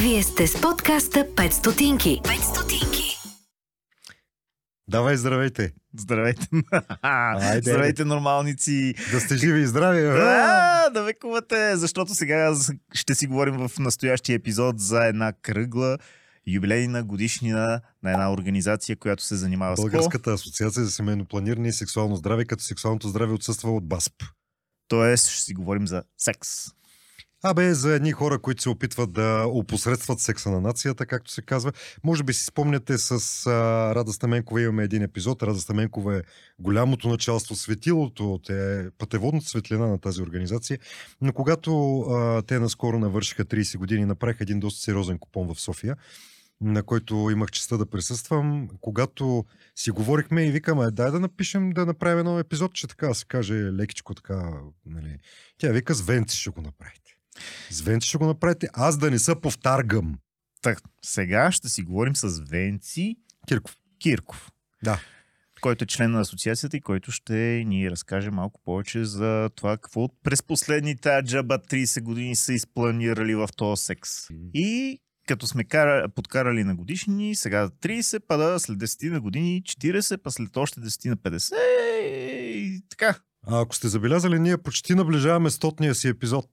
Вие сте с подкаста 5 стотинки. 5 стотинки. Давай, здравейте! Здравейте. Айде. Здравейте, нормалници. Да сте живи и здрави! бе! А, да векувате, защото сега ще си говорим в настоящия епизод за една кръгла юбилейна годишнина на една организация, която се занимава с? Българската асоциация за семейно планиране и сексуално здраве, като сексуалното здраве отсъства от БАСП. Тоест, ще си говорим за секс. Абе, за едни хора, които се опитват да опосредстват секса на нацията, както се казва. Може би си спомняте с а, Рада Стаменкова имаме един епизод. Рада Стаменкова е голямото началство, светилото, те е пътеводната светлина на тази организация. Но когато а, те наскоро навършиха 30 години, направиха един доста сериозен купон в София, на който имах честа да присъствам, когато си говорихме и викаме, дай да напишем, да направим едно епизод, че така се каже лекичко така, нали. Тя вика, с Венци ще го направите. С Венци ще го направите, аз да не се повтаргам. Так, сега ще си говорим с Венци Кирков. Кирков, Да. който е член на асоциацията и който ще ни разкаже малко повече за това какво през последните аджаба 30 години са изпланирали в този секс. И като сме кара, подкарали на годишни, сега 30, пада след 10 на години 40, па след още 10 на 50 и така. А ако сте забелязали, ние почти наближаваме стотния си епизод.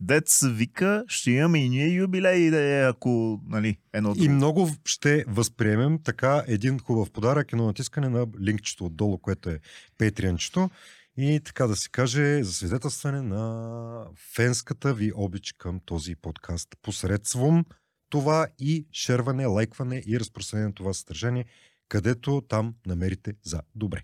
Дец вика, ще имаме и ние юбилей, да е, ако, нали, едно И друго. много ще възприемем така един хубав подарък, едно натискане на линкчето отдолу, което е Patreon-чето. И така да се каже, за свидетелстване на фенската ви обич към този подкаст. Посредством това и шерване, лайкване и разпространение на това съдържание, където там намерите за добре.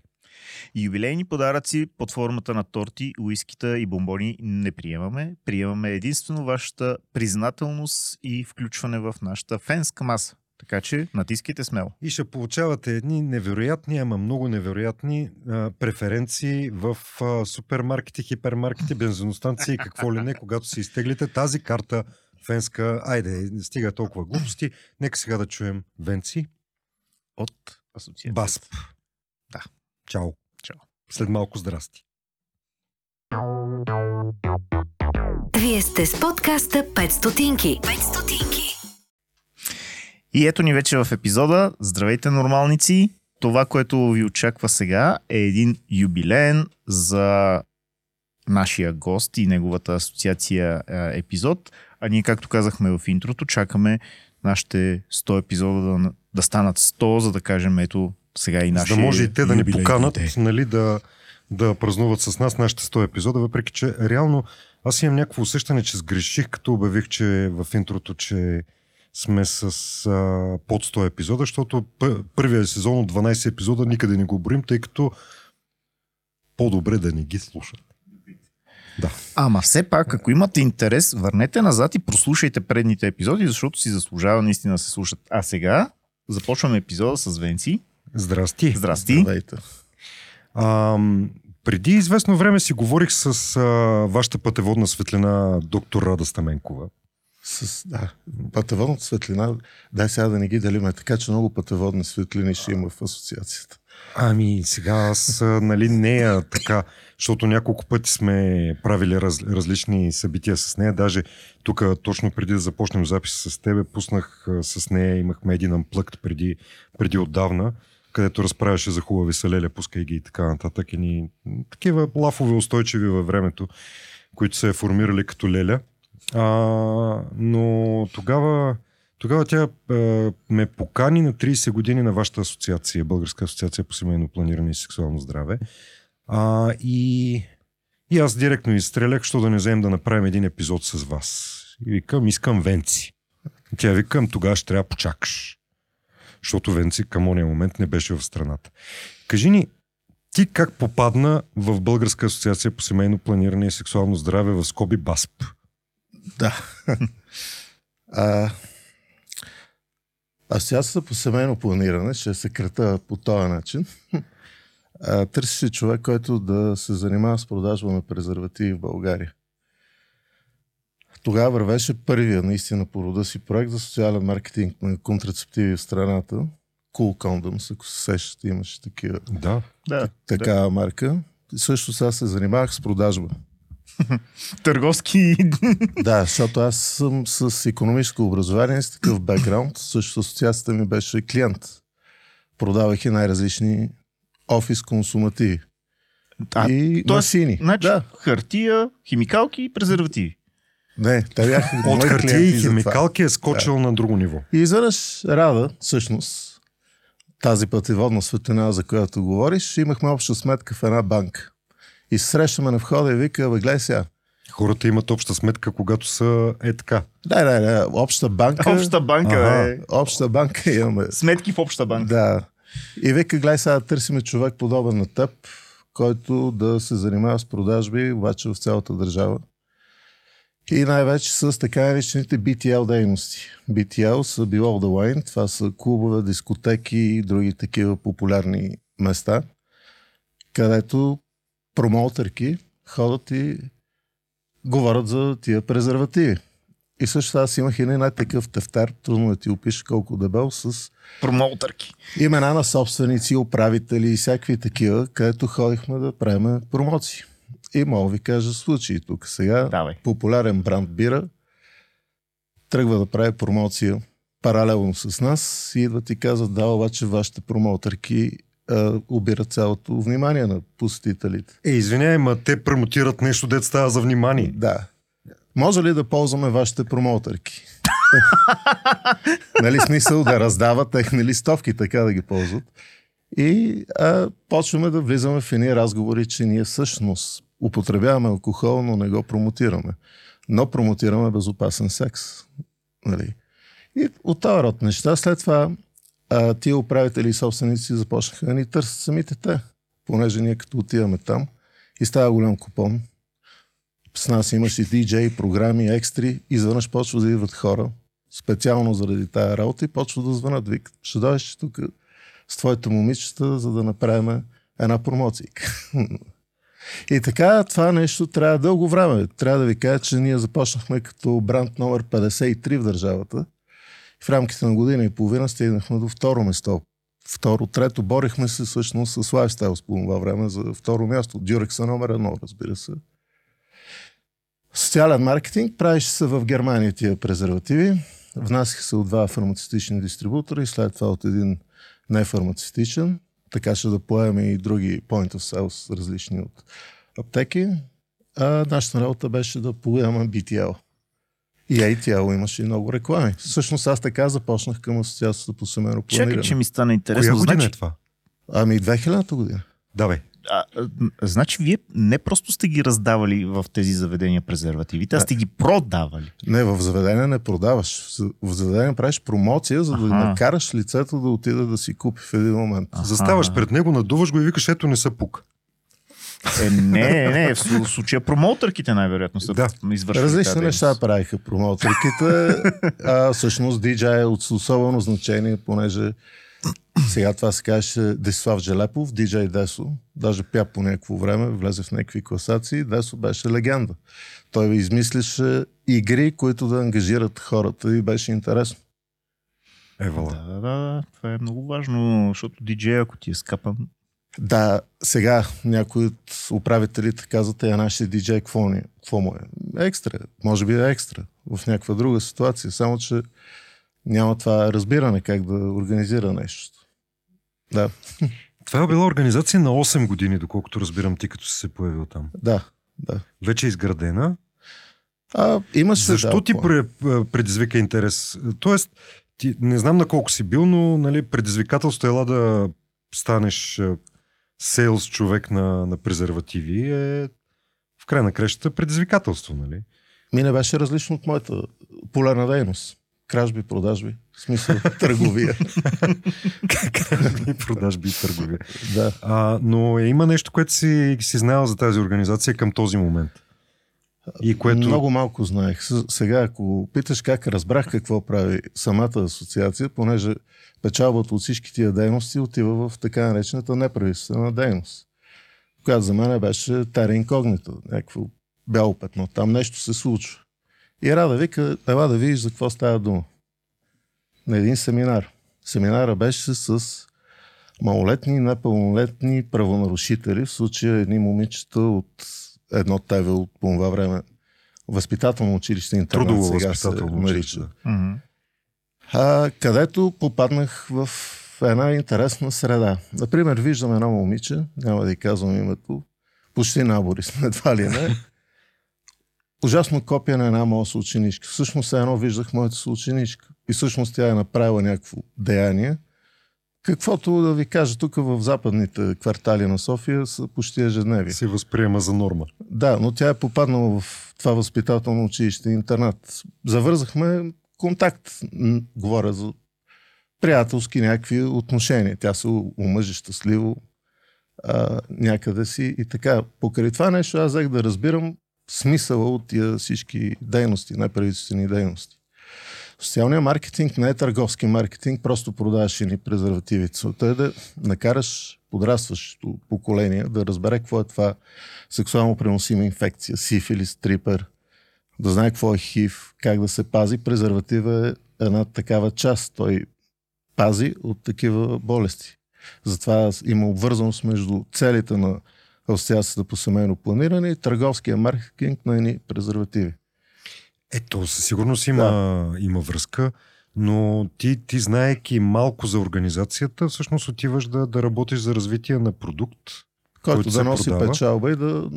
Юбилейни подаръци под формата на торти, уискита и бомбони не приемаме. Приемаме единствено вашата признателност и включване в нашата фенска маса. Така че натискайте смело. И ще получавате едни невероятни, ама много невероятни а, преференции в а, супермаркети, хипермаркети, бензиностанции и какво ли не, когато си изтеглите тази карта фенска. Айде, не стига толкова глупости. Нека сега да чуем Венци. От асоциацията. Басп. Да. Чао. Чао. След малко здрасти. Вие сте с подкаста 5 стотинки. 5 стотинки. И ето ни вече в епизода. Здравейте, нормалници! Това, което ви очаква сега е един юбилеен за нашия гост и неговата асоциация е, епизод. А ние, както казахме в интрото, чакаме нашите 100 епизода да, да станат 100, за да кажем ето сега и За нашия да може и те да ни поканат, нали, да, да празнуват с нас нашите 100 епизода, въпреки че реално аз имам някакво усещане, че сгреших, като обявих, че в интрото, че сме с а, под 100 епизода, защото пър- първия сезон от 12 епизода никъде не го броим, тъй като по-добре да не ги слушат. Да. Ама все пак, ако имате интерес, върнете назад и прослушайте предните епизоди, защото си заслужава наистина да се слушат. А сега започваме епизода с Венци. Здрасти. Здрасти. Здравейте. А, преди известно време си говорих с а, вашата пътеводна светлина доктор Рада Стаменкова. С, да, пътеводната светлина, дай сега да не ги делиме, така че много пътеводни светлини ще има в асоциацията. Ами сега аз, нали, нея така, защото няколко пъти сме правили раз, различни събития с нея. Даже тук, точно преди да започнем запис с тебе, пуснах с нея, имахме един амплъкт преди, преди отдавна, където разправяше за хубави салеля, пускай ги и така нататък. И ни, такива лафове устойчиви във времето, които се е формирали като леля. А, но тогава, тогава тя а, ме покани на 30 години на вашата асоциация, Българска асоциация по семейно планиране и сексуално здраве. А, и, и аз директно изстрелях, що да не вземем да направим един епизод с вас. И викам, искам Венци. Тя викам, тогава ще трябва почакаш. Защото Венци към ония момент не беше в страната. Кажи ни, ти как попадна в Българска асоциация по семейно планиране и сексуално здраве в скоби БАСП? Да. а, Асоциацията по семейно планиране, ще се крата по този начин, а, търсеше човек, който да се занимава с продажба на презервативи в България. Тогава вървеше първия наистина по рода си проект за социален маркетинг на контрацептиви в страната. Cool Condoms, ако се сещате, имаше такива Да. Да. такава марка. И също сега се занимавах с продажба. Търговски. Да, защото аз съм с економическо образование, с такъв бекграунд. Също асоциацията ми беше клиент. Продавах и най-различни офис консумативи. А, и тоест, машини. Значи, Да. хартия, химикалки и презервативи. Не, те бяха От хартия и химикалки е скочил на друго ниво. И изведнъж Рада, всъщност, тази пътеводна светлина, за която говориш, имахме обща сметка в една банка. И се срещаме на входа и вика, бе, гледай сега. Хората имат обща сметка, когато са е така. Да, да, да, обща банка. Обща банка, Ага. е. Обща банка имаме. Сметки в обща банка. Да. И вика, гледай сега, търсиме човек подобен на теб, който да се занимава с продажби, обаче в цялата държава. И най-вече с така наречените BTL дейности. BTL са Below the Line, това са клубове, дискотеки и други такива популярни места, където промоутърки ходят и говорят за тия презервативи. И също аз имах един най-такъв тефтер, трудно да ти опиша колко дебел, с Промоутърки. имена на собственици, управители и всякакви такива, където ходихме да правим промоции. И мога да ви кажа случаи тук. Сега Давай. популярен бранд бира тръгва да прави промоция паралелно с нас и идват и казват, да, обаче вашите промоутърки обират цялото внимание на посетителите. Е, извиняй, ма те промотират нещо, дет става за внимание. Да. Може ли да ползваме вашите промоутърки? нали смисъл да раздават техни листовки, така да ги ползват. И а, почваме да влизаме в едни разговори, че ние всъщност употребяваме алкохол, но не го промотираме. Но промотираме безопасен секс. Нали? И от този род неща, след това а, тия управители и собственици започнаха да ни търсят самите те. Понеже ние като отиваме там и става голям купон, с нас имаше DJ, програми, екстри. Изведнъж почва да идват хора, специално заради тая работа и почва да звънат. Викат, ще дойдеш тук с твоите момичета, за да направим една промоция. И така, това нещо трябва дълго време. Трябва да ви кажа, че ние започнахме като бранд номер 53 в държавата. В рамките на година и половина стигнахме до второ место. Второ, трето, борихме се всъщност с Lifestyle по това време за второ място. Дюрекс е номер едно, разбира се. Социален маркетинг правеше се в Германия тия презервативи. Внасяха се от два фармацевтични дистрибутора и след това от един нефармацевтичен. Така ще да поеме и други point of sales, различни от аптеки. А нашата работа беше да поемаме BTL. И ATL имаше и много реклами. Всъщност аз така започнах към Асоциацията по семейно планиране. Чакай, че ми стана интересно. Коя година значи, е това? Ами 2000-та година. Давай. А, значи вие не просто сте ги раздавали в тези заведения презервативите, а сте ги продавали. Не, в заведение не продаваш. В заведение правиш промоция, за да Аха. накараш лицето да отида да си купи в един момент. Аха. Заставаш пред него, надуваш го и викаш, ето не са пук. Е, не, не, не. В слу- в случая промоутърките най-вероятно са Да. извършили Различни неща правиха промоутерките, а всъщност DJ е от особено значение, понеже сега това се казваше Десислав Желепов, DJ Десо, даже пя по някакво време, влезе в някакви класации, Десо беше легенда. Той измисляше игри, които да ангажират хората и беше интересно. Евала. Да, да, да, това е много важно, защото диджей, ако ти е скапан, Да, сега някои от управителите казват, е, нашия диджей, какво, ни, какво му е? Екстра. Може би е екстра в някаква друга ситуация, само че няма това разбиране как да организира нещо. Да, Това е била организация на 8 години, доколкото разбирам ти, като си се появил там. да, да. Вече е изградена. А, имаше, Защо да, ти план. пре- предизвика интерес? Тоест, ти, не знам на колко си бил, но нали, предизвикателството ела да станеш сейлс човек на, на презервативи е в край на крещата предизвикателство, нали? Ми не беше различно от моята полярна дейност. Кражби, продажби, в смисъл търговия. И продажби и търговия. да. А, но е, има нещо, което си, си знаел за тази организация към този момент. И което... Много малко знаех. Сега, ако питаш как разбрах какво прави самата асоциация, понеже печалбата от всички тия дейности отива в така наречената неправителствена дейност, която за мен беше тера инкогнита, някакво бяло петно. Там нещо се случва. И Рада вика, ела да видиш за какво става дума. На един семинар. Семинара беше с малолетни и непълнолетни правонарушители, в случая едни момичета от едно ТВ от по това време. Възпитателно училище интернат Трудово сега се нарича. А, където попаднах в една интересна среда. Например, виждам едно момиче, няма да й казвам името, почти набори сме, едва ли не. Ужасно копия на една моя съученичка. Всъщност едно виждах моята съученичка. И всъщност тя е направила някакво деяние. Каквото да ви кажа, тук в западните квартали на София са почти ежедневие. Се възприема за норма. Да, но тя е попаднала в това възпитателно училище интернат. Завързахме контакт. Говоря за приятелски някакви отношения. Тя се омъжи щастливо а, някъде си и така. Покрай това нещо аз взех да разбирам смисъла от тия всички дейности, неправителствени дейности. Социалният маркетинг не е търговски маркетинг, просто продаваш ни презервативи. Целта е да накараш подрастващото поколение да разбере какво е това сексуално преносима инфекция, сифилис, трипер, да знае какво е хив, как да се пази. Презерватива е една такава част. Той пази от такива болести. Затова има обвързаност между целите на Асоциацията по семейно планиране и търговския маркетинг на едни презервативи. Ето, със сигурност има, има връзка, но ти, ти знаеки малко за организацията, всъщност отиваш да, да работиш за развитие на продукт. Който Който да носи продава. печалба и да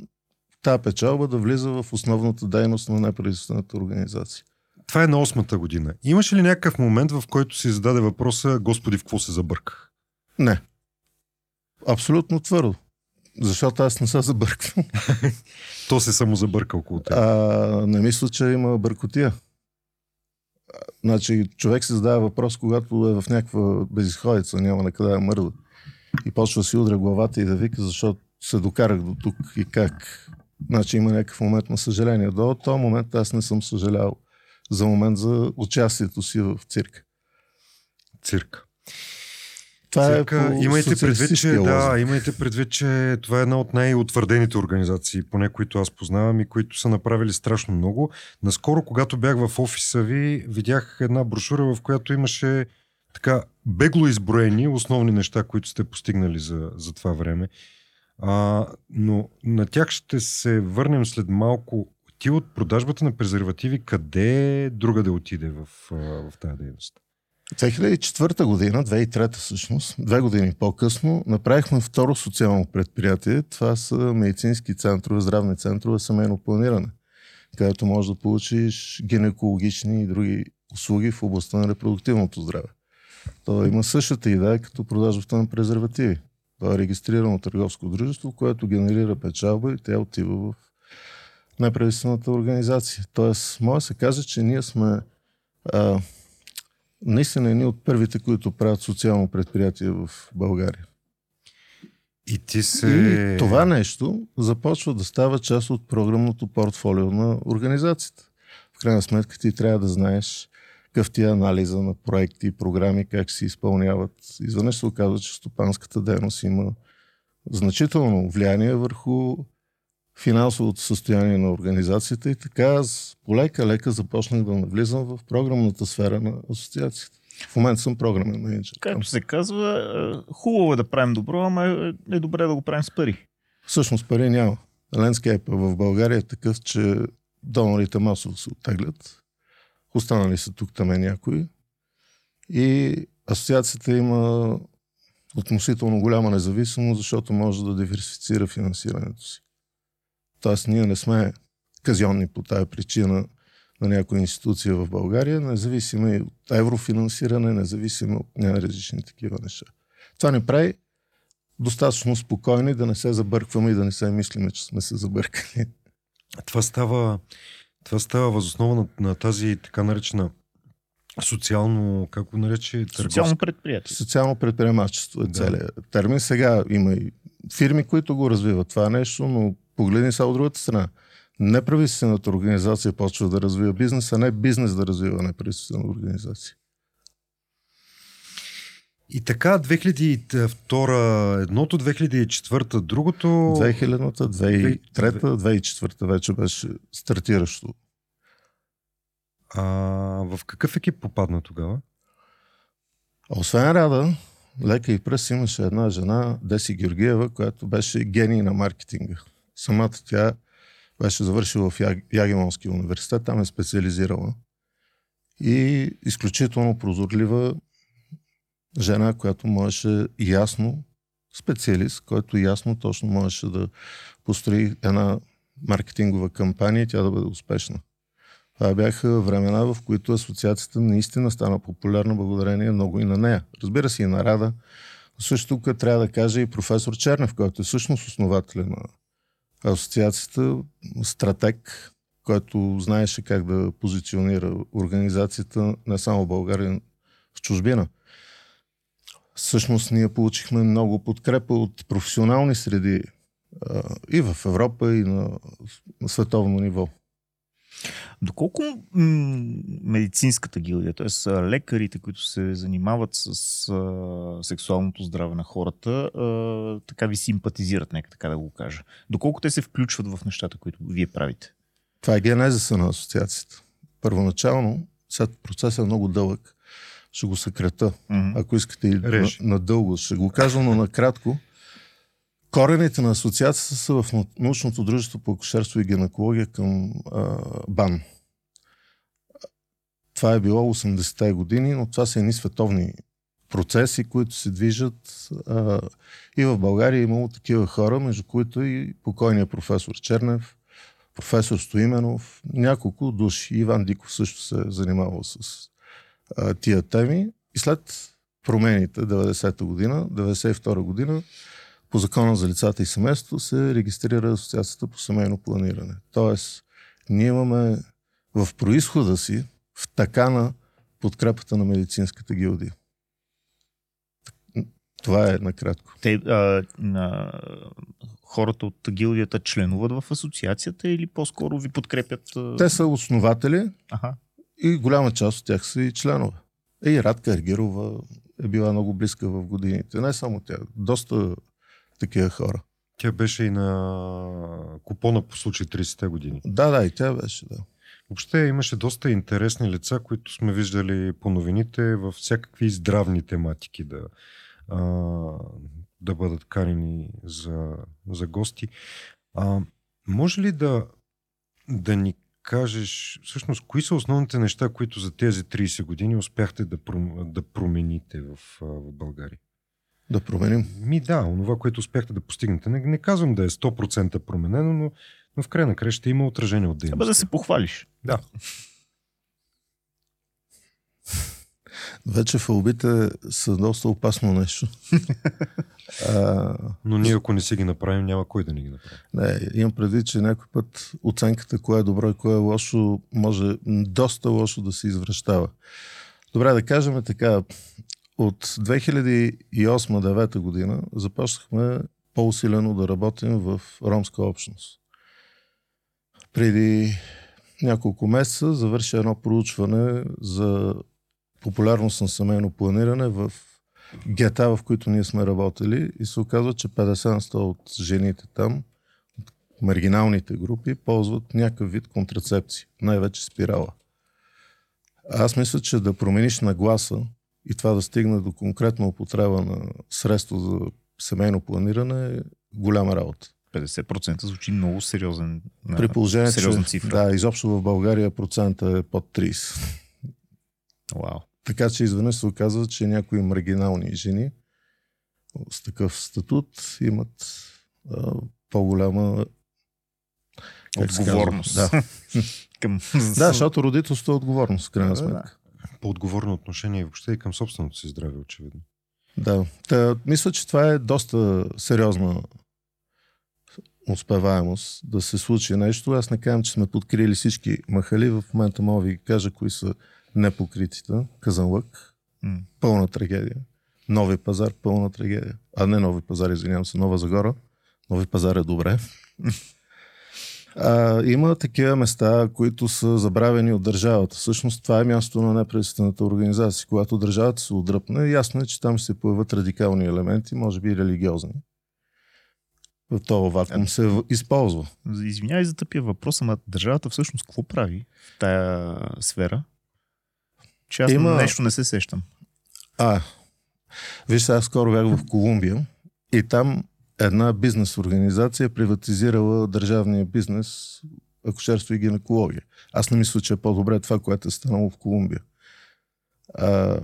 тази печалба да влиза в основната дейност на неправителствената организация. Това е на осмата година. Имаше ли някакъв момент, в който си зададе въпроса, Господи, в какво се забърках? Не. Абсолютно твърдо. Защото аз не се забърквам. То се само забърка около теб. А, не мисля, че има бъркотия. Значи, човек се задава въпрос, когато е в някаква безисходица, няма на къде да мърда. И почва да си удря главата и да вика, защото се докарах до тук и как. Значи има някакъв момент на съжаление. До този момент аз не съм съжалял за момент за участието си в цирка. Цирк. Това е по имайте предвид, че, да, имайте предвид, че това е една от най-утвърдените организации, поне които аз познавам и които са направили страшно много. Наскоро, когато бях в офиса ви, видях една брошура, в която имаше така бегло изброени основни неща, които сте постигнали за, за това време. А, но на тях ще се върнем след малко. Ти от продажбата на презервативи, къде друга да отиде в, в тази дейност? 2004 година, 2003 всъщност, две години по-късно, направихме второ социално предприятие. Това са медицински центрове, здравни центрове, семейно планиране, където можеш да получиш гинекологични и други услуги в областта на репродуктивното здраве. То има същата идея като продажбата на презервативи. То е регистрирано търговско дружество, което генерира печалба и тя отива в неправителствената организация. Тоест, може да се каже, че ние сме а, наистина едни от първите, които правят социално предприятие в България. И ти се... И това нещо започва да става част от програмното портфолио на организацията. В крайна сметка ти трябва да знаеш какъв ти е анализа на проекти и програми, как се изпълняват. Изведнъж се оказва, че стопанската дейност има значително влияние върху финансовото състояние на организацията и така аз полека-лека започнах да навлизам в програмната сфера на асоциацията. В момента съм програмен менеджер. Както се казва, е, хубаво е да правим добро, ама е- е добре да го правим с пари. Всъщност пари няма. Лендскейпа в България е такъв, че донорите масово се оттеглят. Останали са тук там е някои. И асоциацията има относително голяма независимост, защото може да диверсифицира финансирането си. Тоест ние не сме казионни по тая причина на някоя институция в България, независимо и от еврофинансиране, независимо от най-различни такива неща. Това не прави достатъчно спокойни да не се забъркваме и да не се мислиме, че сме се забъркали. Това става, това става възоснова на, на тази така наречена социално, как го нарече? Социално предприятие. Социално предприемачество е Да. целият термин. Сега има и фирми, които го развиват това нещо, но погледни са от другата страна. Неправителствената организация почва да развива бизнес, а не бизнес да развива неправителствена организация. И така, 2002, едното, 2004, другото... 2000-та, 2003-та, 2004-та вече беше стартиращо. А, в какъв екип попадна тогава? Освен Рада, лека и пръс имаше една жена, Деси Георгиева, която беше гений на маркетинга. Самата тя Беше завършила в Яг... Университет, там е специализирала. И изключително прозорлива жена, която можеше ясно, специалист, който ясно точно можеше да построи една маркетингова кампания и тя да бъде успешна. Това бяха времена, в които асоциацията наистина стана популярна благодарение много и на нея. Разбира се и на Рада. Също тук трябва да кажа и професор Чернев, който е всъщност основателя на асоциацията, стратег, който знаеше как да позиционира организацията не само в България, в чужбина. Всъщност ние получихме много подкрепа от професионални среди и в Европа, и на, световно ниво. Доколко м- медицинската гилдия, т.е. лекарите, които се занимават с а, сексуалното здраве на хората, а, така ви симпатизират, нека така да го кажа. Доколко те се включват в нещата, които вие правите? Това е генезиса на асоциацията. Първоначално, след процесът е много дълъг, ще го съкрата. Mm-hmm. Ако искате и надълго, на ще го кажа, но накратко. Корените на асоциацията са в научното дружество по акушерство и гинекология към а, БАН. Това е било 80-те години, но това са едни световни процеси, които се движат. А, и в България е имало такива хора, между които и покойният професор Чернев, професор Стоименов, няколко души. Иван Диков също се е занимавал с а, тия теми. И след промените 90-та година, 92-та година, по закона за лицата и семейството се регистрира Асоциацията по семейно планиране. Тоест, ние имаме в происхода си в такана подкрепата на медицинската гилдия. Това е накратко. Те, а, на, хората от гилдията членуват в асоциацията или по-скоро ви подкрепят? А... Те са основатели ага. и голяма част от тях са и членове. И Радка Ергирова е била много близка в годините. Не само тя, доста такива хора. Тя беше и на купона по случай 30-те години. Да, да, и тя беше, да. Въобще имаше доста интересни лица, които сме виждали по новините в всякакви здравни тематики да, а, да бъдат канени за, за гости. А, може ли да, да ни кажеш всъщност кои са основните неща, които за тези 30 години успяхте да, да промените в, в България? Да променим? Ми да, онова, което успяхте да постигнете. Не, не казвам да е 100% променено, но, но в край на края ще има отражение от дейността. Абе да се похвалиш. Да. Вече фалбите са доста опасно нещо. а... Но ние ако не си ги направим, няма кой да ни ги направи. Не, имам преди, че някой път оценката кое е добро и кое е лошо, може доста лошо да се извръщава. Добре, да кажем така, от 2008-2009 година започнахме по-усилено да работим в ромска общност. Преди няколко месеца завърши едно проучване за популярност на семейно планиране в гета, в които ние сме работили и се оказва, че 50 от жените там, от маргиналните групи, ползват някакъв вид контрацепции, най-вече спирала. Аз мисля, че да промениш нагласа и това да стигне до конкретна употреба на средство за семейно планиране е голяма работа. 50% звучи много сериозен. При положение, сериозна цифра. Да, изобщо в България процента е под 30. Вау. Така че изведнъж се оказва, че някои маргинални жени с такъв статут имат а, по-голяма отговорност. Да. Към... да, защото родителството е отговорност, в крайна сметка по-отговорно отношение въобще и към собственото си здраве, очевидно. Да. Та, мисля, че това е доста сериозна успеваемост да се случи нещо. Аз не казвам, че сме подкрили всички махали. В момента мога ви кажа кои са непокритите. Казанлък, mm. пълна трагедия. Нови пазар, пълна трагедия. А не нови пазар, извинявам се, Нова Загора. Нови пазар е добре. А, има такива места, които са забравени от държавата. Всъщност това е място на неправителствената организация. Когато държавата се отдръпне, ясно е, че там ще се появят радикални елементи, може би и религиозни. В това вакуум се използва. Извинявай за тъпия въпрос, ама държавата всъщност какво прави в тая сфера? Че аз Има... нещо не се сещам. А, вижте, аз скоро бях в Колумбия и там една бизнес организация приватизирала държавния бизнес, акушерство и гинекология. Аз не мисля, че е по-добре това, което е станало в Колумбия. А,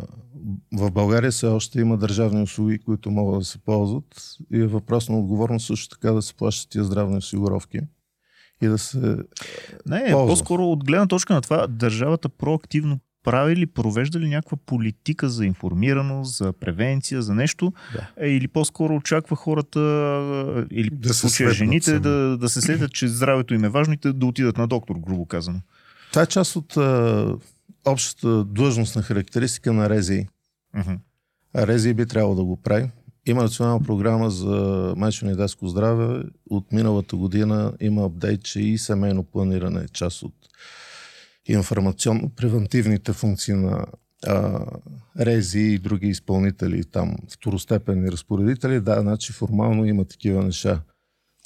в България все още има държавни услуги, които могат да се ползват и е въпрос на отговорност също така да се плащат тия здравни осигуровки и да се Не, ползва. по-скоро от гледна точка на това, държавата проактивно прави ли, провежда ли някаква политика за информираност, за превенция, за нещо, Да. е, или по-скоро очаква хората, е, или Да случая жените, сами. да, да се следят, че здравето им е важно и да отидат на доктор, грубо казано. Това е част от а, общата длъжностна характеристика на РЕЗИ. А РЕЗИ би трябвало да го прави. Има национална програма за майчино и детско здраве. От миналата година има апдейт, че и семейно планиране е част от информационно-превентивните функции на а, РЕЗИ и други изпълнители, там второстепенни разпоредители. Да, значи формално има такива неща.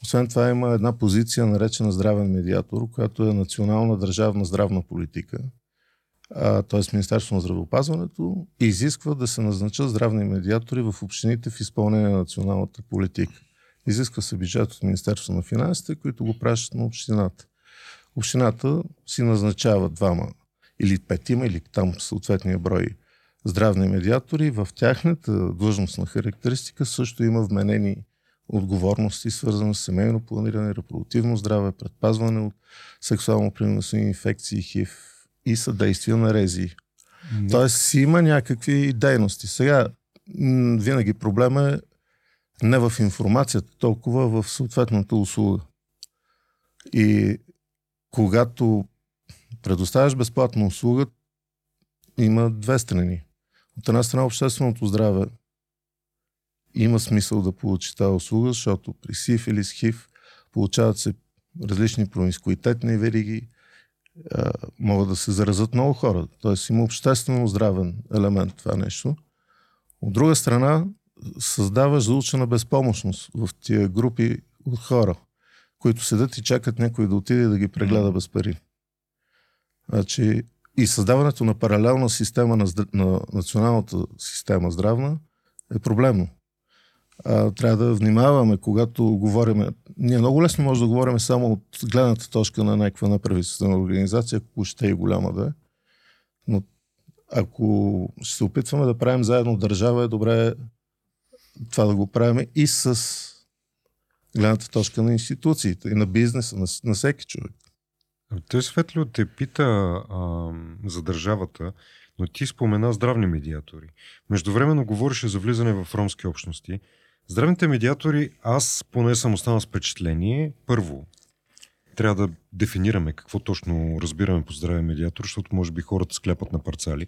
Освен това има една позиция, наречена здравен медиатор, която е национална държавна здравна политика, т.е. Министерство на здравеопазването, изисква да се назначат здравни медиатори в общините в изпълнение на националната политика. Изисква се бюджет от Министерство на финансите, които го пращат на общината. Общината си назначава двама или петима, или там съответния брой здравни медиатори. В тяхната длъжностна характеристика също има вменени отговорности, свързани с семейно планиране, репродуктивно здраве, предпазване от сексуално преносими инфекции, ХИВ и съдействие на рези. Тоест си има някакви дейности. Сега винаги проблема е не в информацията, толкова в съответната услуга. И когато предоставяш безплатна услуга, има две страни. От една страна общественото здраве има смисъл да получи тази услуга, защото при сифилис, хив получават се различни промискуитетни вериги, могат да се заразат много хора. Тоест има обществено здравен елемент това нещо. От друга страна, създаваш заучена безпомощност в тия групи от хора, които седят и чакат някой да отиде да ги прегледа без пари. Значи, и създаването на паралелна система на, на националната система здравна е проблемно. А, трябва да внимаваме, когато говорим. Ние много лесно може да говорим само от гледната точка на някаква неправителствена организация, ако ще и голяма да е. Но ако ще се опитваме да правим заедно държава, е добре това да го правим и с гледната точка на институциите и на бизнеса, на, на всеки човек. Той Светлио те пита а, за държавата, но ти спомена здравни медиатори. Междувременно говореше за влизане в ромски общности. Здравните медиатори, аз поне съм останал с впечатление. Първо, трябва да дефинираме какво точно разбираме по здравен медиатор, защото може би хората скляпат на парцали.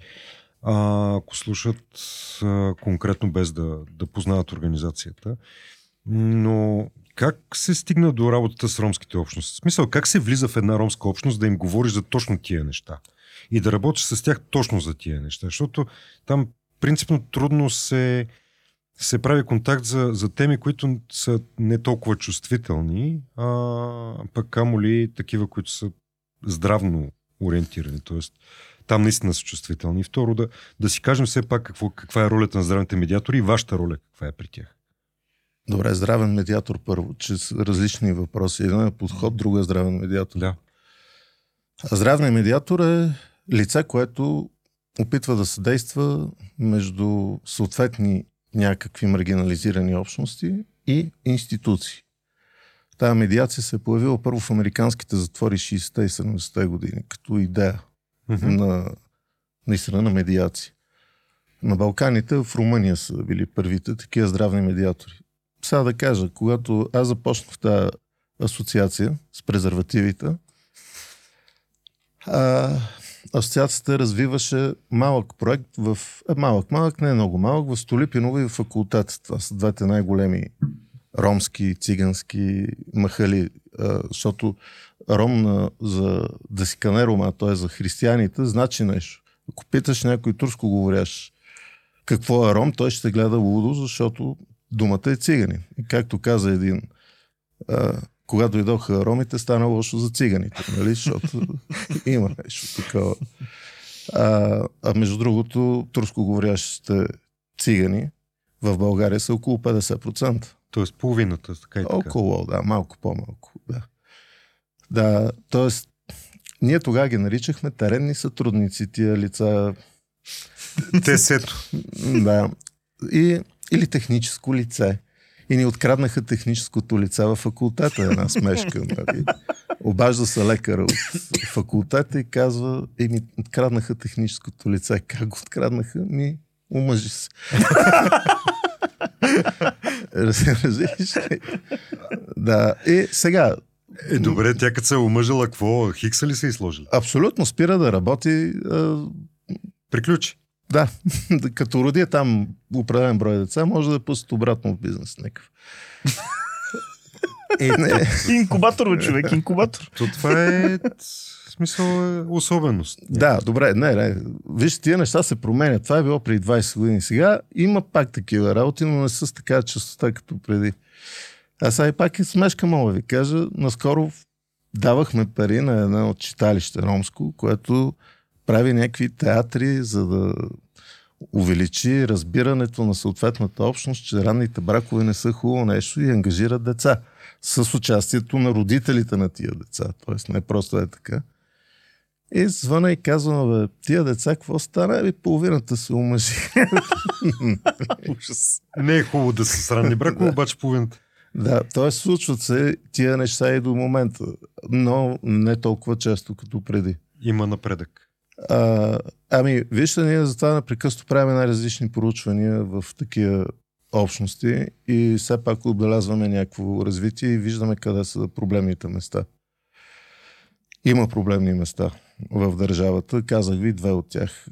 А, ако слушат а, конкретно без да, да познават организацията. Но как се стигна до работата с ромските общности? В смисъл, как се влиза в една ромска общност да им говориш за точно тия неща? И да работиш с тях точно за тия неща? Защото там принципно трудно се, се прави контакт за, за теми, които са не толкова чувствителни, а пък камо ли такива, които са здравно ориентирани. Тоест, там наистина са чувствителни. И второ, да, да си кажем все пак какво, каква е ролята на здравните медиатори и вашата роля каква е при тях. Добре, здравен медиатор първо, че са различни въпроси. Един е подход, друга е здравен медиатор. Да. А здравният медиатор е лице, което опитва да съдейства между съответни някакви маргинализирани общности и институции. Тая медиация се е появила първо в американските затвори 60-те и 70-те години, като идея Мгм. на, наистина на медиация. На Балканите, в Румъния са били първите такива здравни медиатори. Сега да кажа, когато аз започнах тази асоциация с презервативите, а, асоциацията развиваше малък проект в... Е, малък, малък, не е много малък, в Столипиново и в факултет. Това са двете най-големи ромски, цигански махали, а, защото ром на, за да си кане рома, т.е. за християните, значи нещо. Ако питаш някой турско говорящ какво е ром, той ще гледа лудо, защото думата е циганин. И както каза един, а, когато дойдоха ромите, стана лошо за циганите, нали? защото има нещо такова. А, а между другото, турско говорящите цигани в България са около 50%. Тоест половината, така и така. Около, да, малко по-малко. Да, да т.е. ние тогава ги наричахме теренни сътрудници, тия лица. Те сето. Да. И, или техническо лице. И ни откраднаха техническото лице в факултета, една смешка. Нали? Обажда се лекара от факултета и казва, и ми откраднаха техническото лице. Как го откраднаха? Ми, омъжи се. Разбираш? да. И сега, Е, добре, тя като се е омъжила, какво? Хикса ли се изложили? абсолютно спира да работи. А, Приключи. Да, като роди там определен брой деца, може да пуснат обратно в бизнес някакъв. Е, не. Инкубатор, бе, човек, инкубатор. То това е смисъл е особеност. Да, добре, не, не. Виж, тия неща се променят. Това е било преди 20 години. Сега има пак такива работи, но не са с такава частота като преди. А сега и пак е смешка, мога да ви кажа. Наскоро давахме пари на едно от читалище ромско, което прави някакви театри, за да увеличи разбирането на съответната общност, че ранните бракове не са хубаво нещо и ангажират деца с участието на родителите на тия деца. Тоест не просто е така. И звъна и казвам, бе, тия деца, какво стана? Ами половината се омъжи. Не е хубаво да се сранни бракове, обаче половината. да, т.е. случват се тия неща и до момента, но не толкова често като преди. Има напредък. А, ами, вижте, ние затова непрекъснато правим най-различни проучвания в такива общности и все пак отбелязваме някакво развитие и виждаме къде са проблемните места. Има проблемни места в държавата. Казах ви две от тях.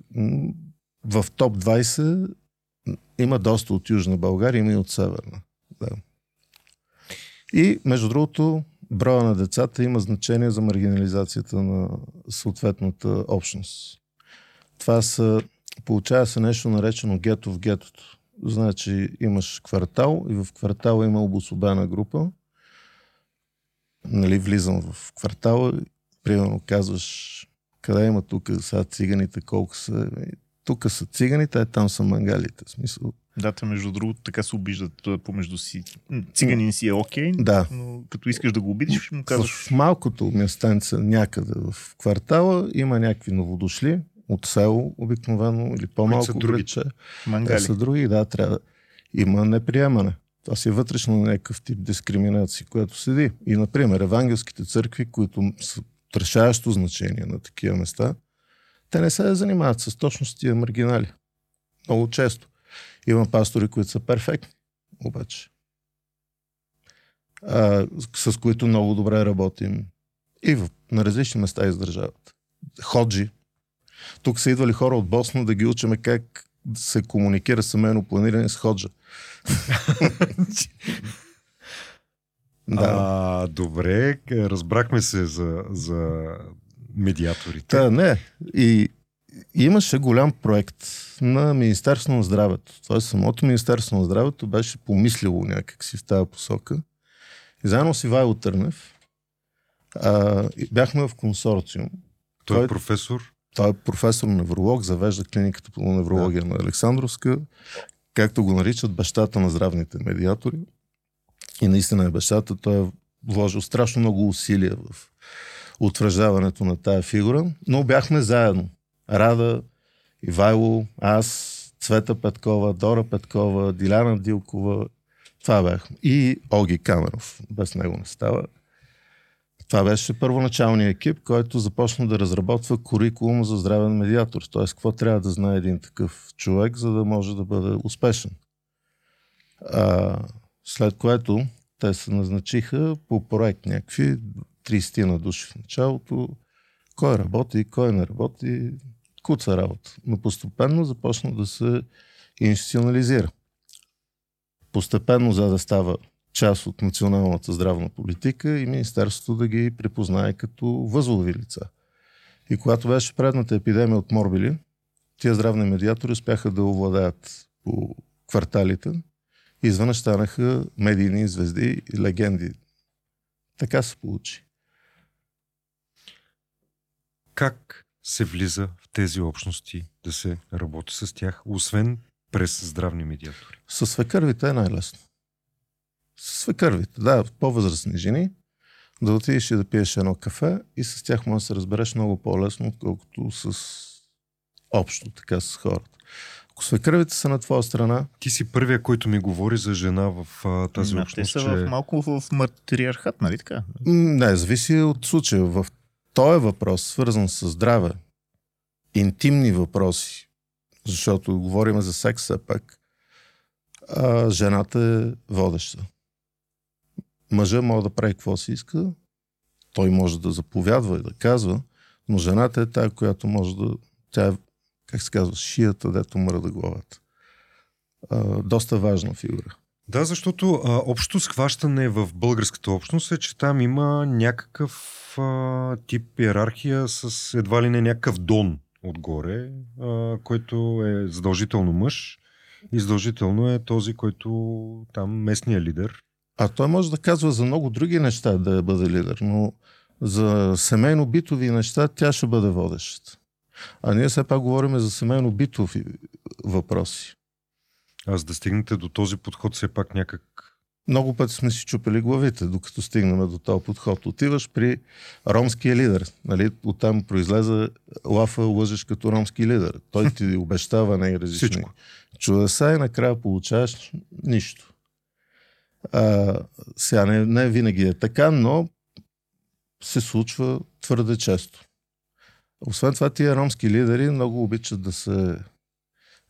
В топ 20 има доста от Южна България, има и от Северна. Да. И, между другото, броя на децата има значение за маргинализацията на съответната общност. Това са, получава се нещо наречено гето в гетото. Значи имаш квартал и в квартала има обособена група. Нали, влизам в квартала, примерно казваш къде има тук сега циганите, колко са. Еми, Тук са циганите, а там са мангалите. В смисъл, Да, те между другото така се обиждат а, помежду си. Циганин си е окей, Да. но като искаш да го обидиш, ще му казваш В малкото местенце някъде в квартала има някакви новодошли от село обикновено или по-малко са други. градче. Те мангали. са други, да, трябва. Има неприемане. Това си е вътрешно някакъв тип дискриминация, която седи. И, например, евангелските църкви, които са решаващо значение на такива места, те не се занимават с точно с тия маргинали. Много често. Има пастори, които са перфектни, обаче. А, с които много добре работим. И в, на различни места из държавата. Ходжи. Тук са идвали хора от Босна да ги учиме как да се комуникира семейно планиране с ходжа. да. А, добре, разбрахме се за, за медиаторите. Та, не. И имаше голям проект на Министерство на здравето. Тоест самото Министерство на здравето беше помислило някакси в тази посока. И заедно с Ивайло Търнев а, бяхме в консорциум. Той той- е професор. Той е професор невролог, завежда клиниката по неврология на Александровска, както го наричат бащата на здравните медиатори. И наистина е бащата. Той е вложил страшно много усилия в утвърждаването на тая фигура, но бяхме заедно. Рада, Ивайло, аз, Цвета Петкова, Дора Петкова, Диляна Дилкова. Това бяхме. И Оги Камеров. Без него не става. Това беше първоначалният екип, който започна да разработва курикулум за здравен медиатор. Т.е. какво трябва да знае един такъв човек, за да може да бъде успешен. А, след което те се назначиха по проект някакви 30 на души в началото. Кой работи, кой не работи, куца работа. Но постепенно започна да се институционализира. Постепенно, за да става част от националната здравна политика и Министерството да ги припознае като възлови лица. И когато беше предната епидемия от морбили, тия здравни медиатори успяха да овладеят по кварталите изведнъж станаха медийни звезди и легенди. Така се получи. Как се влиза тези общности да се работи с тях, освен през здравни медиатори? С свекървите е най-лесно. Свекървите, да, по-възрастни жени, да отидеш и да пиеш едно кафе и с тях може да се разбереш много по-лесно, отколкото с общо, така с хората. Ако свекървите са на твоя страна, Ти си първия, който ми говори за жена в а, тази М, общност, Те са че... в, малко в матриархат, нали така? не, зависи от случая. В този въпрос, свързан с здраве, интимни въпроси, защото говорим за секс все пак, а, жената е водеща. Мъжа може да прави какво си иска, той може да заповядва и да казва, но жената е тая, която може да... Тя е, как се казва, шията, дето мръда главата. А, доста важна фигура. Да, защото а, общо схващане в българската общност е, че там има някакъв а, тип иерархия с едва ли не някакъв дон отгоре, а, който е задължително мъж и задължително е този, който там местния лидер. А той може да казва за много други неща да бъде лидер, но за семейно-битови неща тя ще бъде водещата. А ние все пак говорим за семейно-битови въпроси. Аз да стигнете до този подход все пак някак... Много пъти сме си чупили главите, докато стигнем до този подход. Отиваш при ромския лидер. Нали? Оттам произлезе лафа лъжеш като ромски лидер. Той ти обещава най-различни Всичко. чудеса и накрая получаваш нищо. А, сега не, не винаги е така, но се случва твърде често. Освен това, тия ромски лидери много обичат да се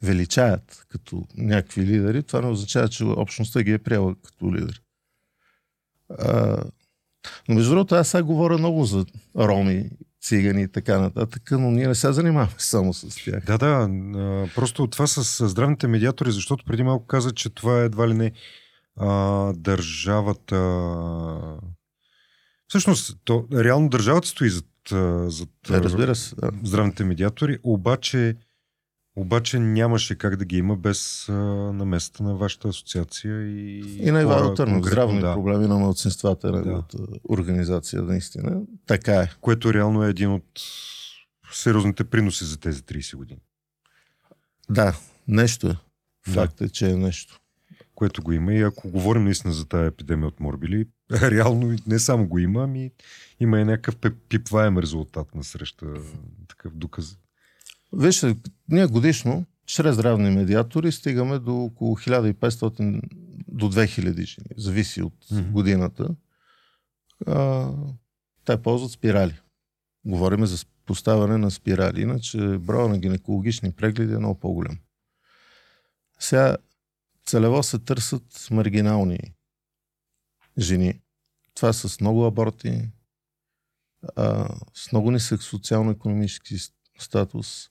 величаят като някакви лидери. Това не означава, че общността ги е приела като лидер. А, но между другото, аз сега говоря много за роми, цигани и така нататък, но ние не се занимаваме само с тях. Да, да, просто това с здравните медиатори, защото преди малко каза, че това е едва ли не а, държавата... Всъщност, то, реално държавата стои зад, зад Да, разбира се. Да. здравните медиатори, обаче, обаче нямаше как да ги има без а, намесата на вашата асоциация и, И на Ивайло Търнов. Здравни да, проблеми на младсинствата е неговата организация, наистина. Така е. Което реално е един от сериозните приноси за тези 30 години. Да, нещо е. Да. Факт е, че е нещо. което го има. И ако говорим наистина за тази епидемия от морбили, реално не само го има, ами има и някакъв пипваем резултат на среща, такъв доказ. Вижте, ние годишно, чрез здравни медиатори, стигаме до около 1500 до 2000 жени. Зависи от Мгм. годината. А, те ползват спирали. Говориме за поставяне на спирали. Иначе броя на гинекологични прегледи е много по-голям. Сега целево се търсят маргинални жени. Това с много аборти, а, с много нисък социално-економически статус.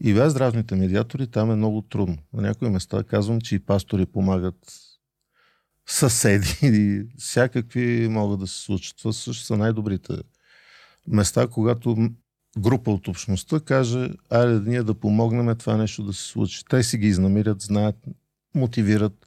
И без здравните медиатори там е много трудно. На някои места казвам, че и пастори помагат съседи и всякакви могат да се случат. Това също са най-добрите места, когато група от общността каже, айде ние да помогнем това нещо да се случи. Те си ги изнамирят, знаят, мотивират.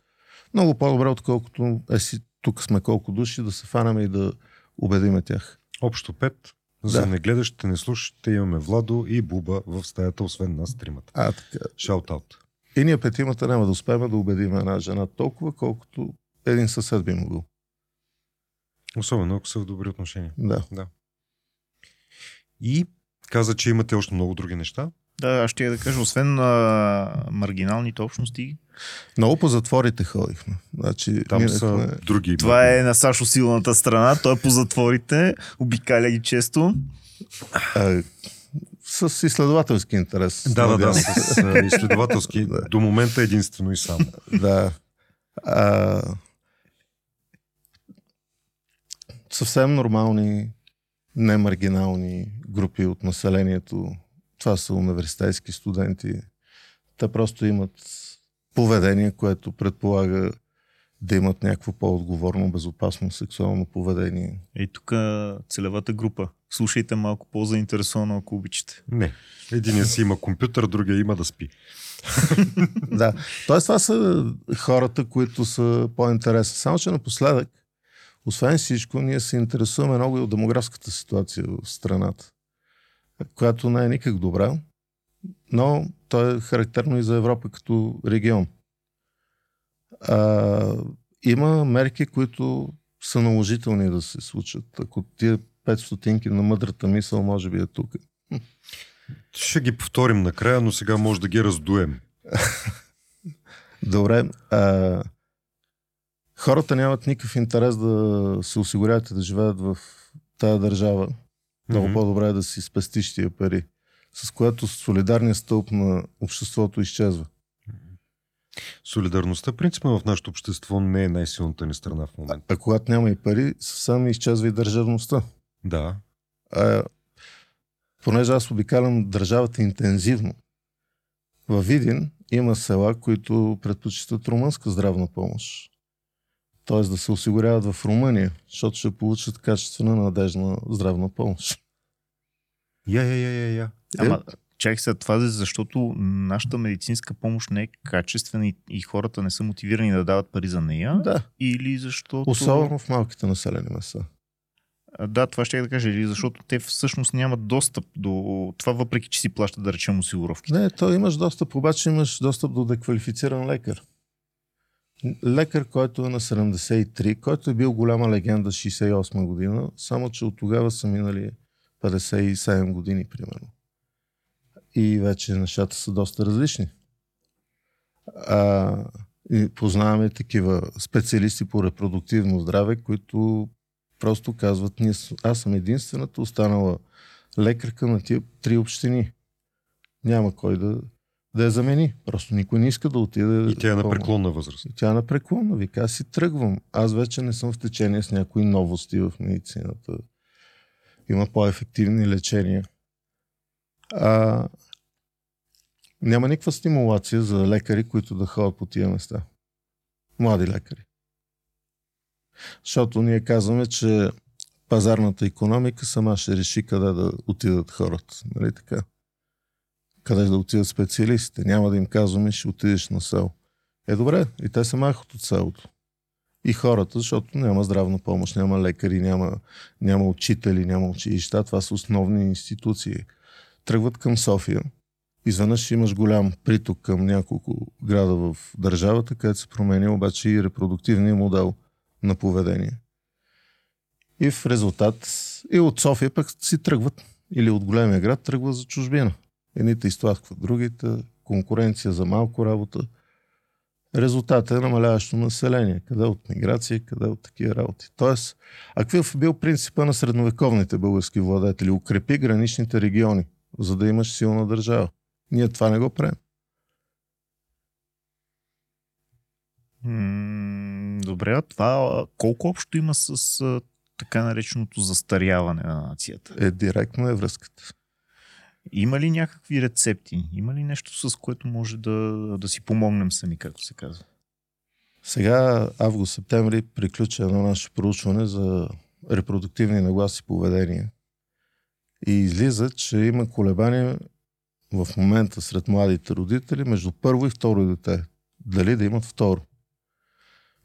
Много по-добре, отколкото е си, тук сме колко души, да се фанаме и да убедиме тях. Общо пет. За Да. не гледащите, не слушате, имаме Владо и Буба в стаята, освен нас тримата. А, така. Шаут-аут. И ние петимата няма да успеем да убедим една жена толкова, колкото един съсед би могъл. Особено ако са в добри отношения. Да. И каза, че имате още много други неща. Да, аз ще я да кажа, освен а, маргиналните общности, Много по затворите ходихме. Значи, Там минахме- са други. това е на Сашо силната страна, той е по затворите, обикаля ги често. а, с изследователски интерес. Да, да, да, с изследователски. До момента единствено и само. да. А, съвсем нормални, немаргинални групи от населението. Това са университетски студенти. Те просто имат поведение, което предполага да имат някакво по-отговорно, безопасно сексуално поведение. И тук целевата група. Слушайте малко по-заинтересовано, ако обичате. Не. Единия си има компютър, другия има да спи. да. Тоест, това са хората, които са по-интересни. Само, че напоследък, освен всичко, ние се интересуваме много и от демографската ситуация в страната, която не е никак добра, но то е характерно и за Европа като регион. А, има мерки, които са наложителни да се случат. Ако тия 5 стотинки на мъдрата мисъл, може би е тук. Ще ги повторим накрая, но сега може да ги раздуем. Добре. А, хората нямат никакъв интерес да се осигуряват и да живеят в тая държава. Много Мгм. по-добре е да си спестиш тия пари, с което солидарният стълб на обществото изчезва. Солидарността, принципно в нашето общество не е най-силната ни страна в момента. А когато няма и пари, съвсем изчезва и държавността. Да. А, понеже аз обикалям държавата интензивно, във Видин има села, които предпочитат румънска здравна помощ. Тоест да се осигуряват в Румъния, защото ще получат качествена, надежна здравна помощ. Я, я, я, я, я. Ама, чакай сега, това е защото нашата медицинска помощ не е качествена и, хората не са мотивирани да дават пари за нея? Да, Или защото... особено в малките населени места. Да, това ще я да кажа. Или защото те всъщност нямат достъп до това, въпреки че си плащат, да речем, осигуровките. Не, то имаш достъп, обаче имаш достъп до деквалифициран лекар. Лекар, който е на 73, който е бил голяма легенда 68 година, само че от тогава са минали 57 години, примерно. И вече нещата са доста различни. А, и познаваме такива специалисти по репродуктивно здраве, които просто казват, ние, аз съм единствената останала лекарка на тия три общини няма кой да, да я замени. Просто никой не иска да отиде. И тя е на преклонна възраст. И Тя е на преклонна. Вика, аз си тръгвам. Аз вече не съм в течение с някои новости в медицината. Има по-ефективни лечения. А, няма никаква стимулация за лекари, които да ходят по тия места. Млади лекари. Защото ние казваме, че пазарната економика сама ще реши къде да отидат хората. Нали така? къде да отидат специалистите. Няма да им казваме, ще отидеш на село. Е, добре, и те се махат от селото. И хората, защото няма здравна помощ, няма лекари, няма, няма учители, няма училища. Това са основни институции. Тръгват към София. Изведнъж имаш голям приток към няколко града в държавата, където се променя обаче и репродуктивния модел на поведение. И в резултат и от София пък си тръгват или от големия град тръгват за чужбина. Едните изтласкват другите, конкуренция за малко работа. Резултатът е намаляващо население. Къде от миграция, къде от такива работи. Тоест, а какъв е бил принципа на средновековните български владетели? Укрепи граничните региони, за да имаш силна държава. Ние това не го правим. Добре, а това колко общо има с така нареченото застаряване на нацията? Е, директно е връзката. Има ли някакви рецепти? Има ли нещо, с което може да, да си помогнем сами, както се казва? Сега, август-септември, приключи едно наше проучване за репродуктивни нагласи поведение. И излиза, че има колебания в момента сред младите родители между първо и второ дете. Дали да имат второ.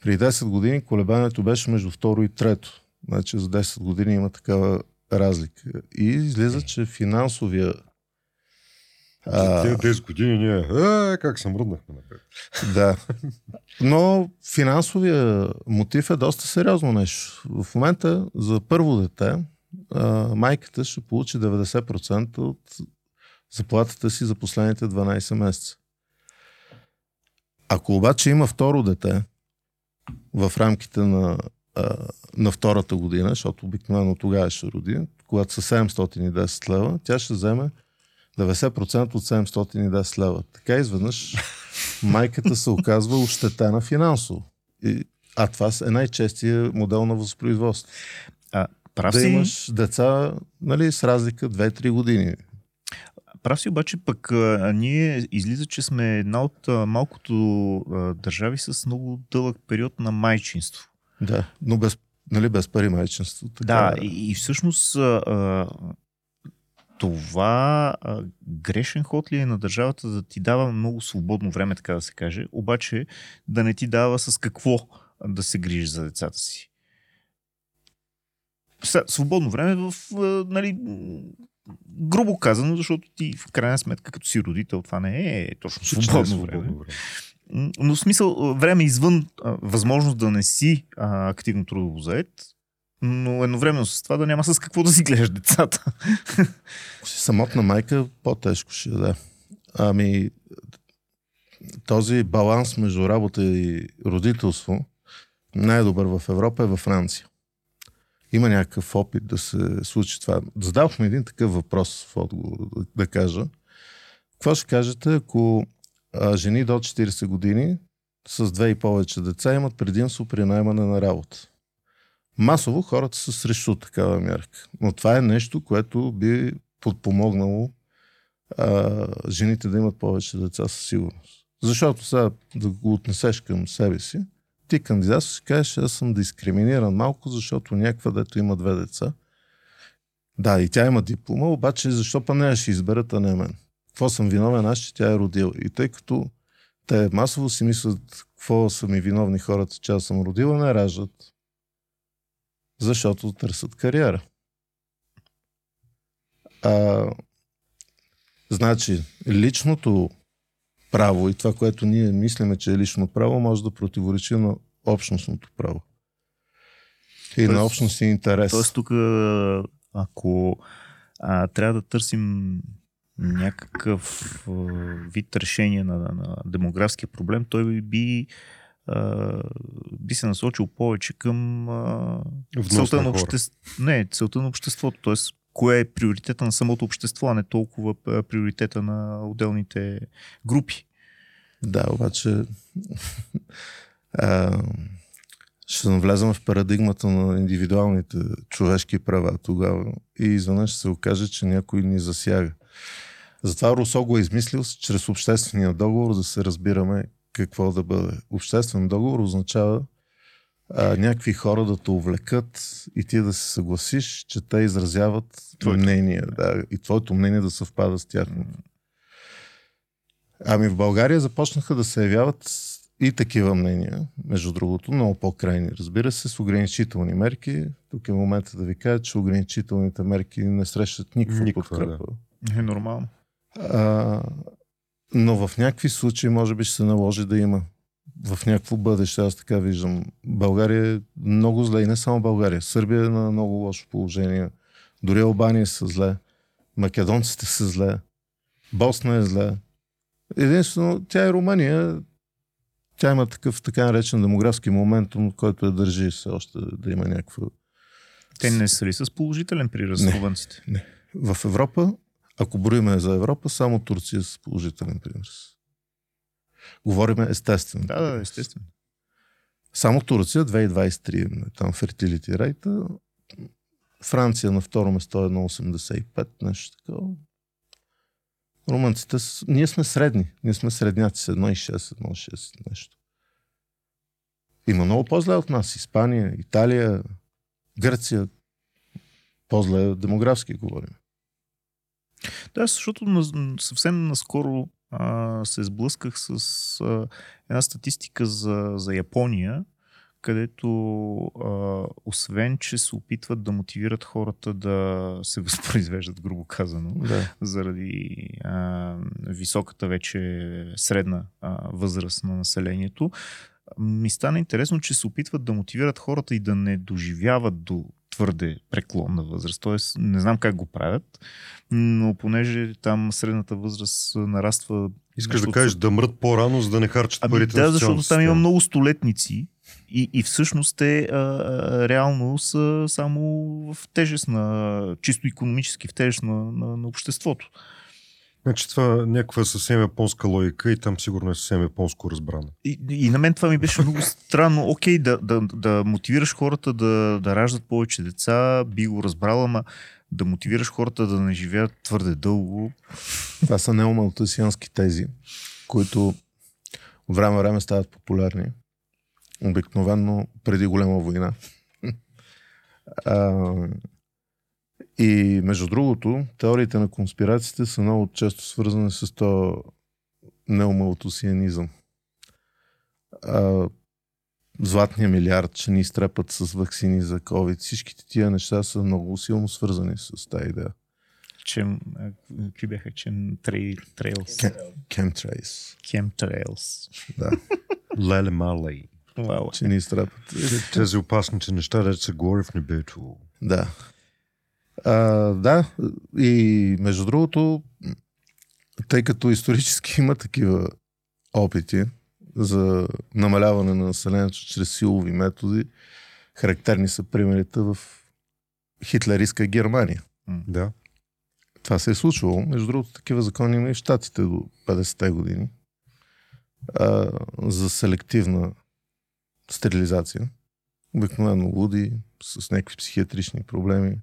При 10 години колебанието беше между второ и трето. Значи за 10 години има такава разлика. И излиза, че финансовия За тези 10 години ние, е, как се мръднахме напред. Да. Но финансовия мотив е доста сериозно нещо. В момента за първо дете майката ще получи 90% от заплатата си за последните 12 месеца. Ако обаче има второ дете в рамките на, на втората година, защото обикновено тогава ще роди, когато са 710 лева, тя ще вземе 90% от 710 лева. Така изведнъж майката се оказва ощетена финансово. И, а това е най-честия модел на възпроизводство. А, прав, Да си, имаш деца нали, с разлика 2-3 години. прав си, обаче пък а, ние излиза, че сме една от а, малкото а, държави с много дълъг период на майчинство. Да, но без, нали, без пари майчинство. Така, Да, е. и, и всъщност а, а, това а, грешен ход ли е на държавата да ти дава много свободно време, така да се каже, обаче да не ти дава с какво да се грижиш за децата си. Свободно време в, а, нали, грубо казано, защото ти в крайна сметка като си родител това не е точно е свободно, време. време. М, Но в смисъл, време извън а, възможност да не си а, активно трудово заед, но едновременно с това да няма с какво да си гледаш децата. Ако си самотна майка, по-тежко ще да. Ами, този баланс между работа и родителство, най-добър в Европа е във Франция. Има някакъв опит да се случи това. Задавахме един такъв въпрос в отговор, да, кажа. Какво ще кажете, ако жени до 40 години с две и повече деца имат предимство при наймане на работа? Масово хората са срещу такава мярка. Но това е нещо, което би подпомогнало а, жените да имат повече деца със сигурност. Защото сега да го отнесеш към себе си, ти кандидат си кажеш, аз съм дискриминиран малко, защото някаква дето има две деца. Да, и тя има диплома, обаче защо па нея ще изберат, а не мен? Какво съм виновен аз, че тя е родила? И тъй като те масово си мислят какво са ми виновни хората, че аз съм родила, не раждат. Защото търсят кариера. А, значи, личното право и това, което ние мислиме, че е лично право, може да противоречи на общностното право. И Тоест- на общностния интерес. Тоест тук, ако а, трябва да търсим някакъв а, вид решение на, на демографския проблем, той би, а, би се насочил повече към а, целта на на, не, целта на обществото. Тоест, кое е приоритета на самото общество, а не толкова приоритета на отделните групи. Да, обаче а, ще навлезем в парадигмата на индивидуалните човешки права тогава и изведнъж ще се окаже, че някой ни засяга. Затова Русо го е измислил чрез обществения договор да се разбираме какво да бъде. Обществен договор означава а, някакви хора да те увлекат и ти да се съгласиш, че те изразяват Твоето. мнение. Да, и твоето мнение да съвпада с тяхното. Ами в България започнаха да се явяват и такива мнения, между другото, много по-крайни, разбира се, с ограничителни мерки. Тук е момента да ви кажа, че ограничителните мерки не срещат никаква, Никаква, подкрепа. Е нормално. А, но в някакви случаи може би ще се наложи да има. В някакво бъдеще, аз така виждам. България е много зле и не само България. Сърбия е на много лошо положение. Дори Албания са зле. Македонците са зле. Босна е зле. Единствено, тя е Румъния. Тя има такъв така наречен демографски момент, който я държи все още да има някаква Те не са ли с положителен приръст Не. славянците? В Европа, ако броиме за Европа, само Турция с положителен пример. Говориме естествено. Да, да, естествено. Само Турция 2023 е там фертилити рейта. Франция на второ место е на 85, нещо такова. Румънците, ние сме средни. Ние сме средняци с 1,6, 1,6 нещо. Има много по-зле от нас. Испания, Италия, Гърция. По-зле демографски говорим. Да, защото съвсем наскоро а, се сблъсках с а, една статистика за, за Япония, където а, освен, че се опитват да мотивират хората да се възпроизвеждат, грубо казано, Да. заради а, високата вече средна а, възраст на населението, ми стана интересно, че се опитват да мотивират хората и да не доживяват до твърде преклонна възраст. Тоест, не знам как го правят, но понеже там средната възраст нараства. Искаш да кажеш да мрат по-рано, за да не харчат Ами парите да, на защото там има много столетници и, и всъщност те а, а, реално са само в тежест на, чисто економически в тежест на, на, на обществото. Значи това е някаква съвсем японска логика и там сигурно е съвсем японско разбрана. И, и на мен това ми беше много странно. Окей, да, да, да мотивираш хората да, да раждат повече деца, би го разбрала, ама да мотивираш хората да не живеят твърде дълго. Това са неомалтасиански тези, които от време време стават популярни. Обикновено преди голема война. а, и между другото, теориите на конспирациите са много често свързани с то неомалтосианизъм. А, златния милиард, че ни изтрепат с вакцини за COVID. Всичките тия неща са много силно свързани с тази идея. Чем, какви бяха чем трей, трейлс? Chemtrails. Chemtrails. Да, Леле малей. Вау. че ни изтрапят. Тези опасните неща, да се говори в небето. Да. А, да, и между другото, тъй като исторически има такива опити за намаляване на населението чрез силови методи, характерни са примерите в хитлеристка Германия. Да. Това се е случвало. Между другото, такива закони има и в Штатите до 50-те години. А, за селективна стерилизация. Обикновено луди, с някакви психиатрични проблеми,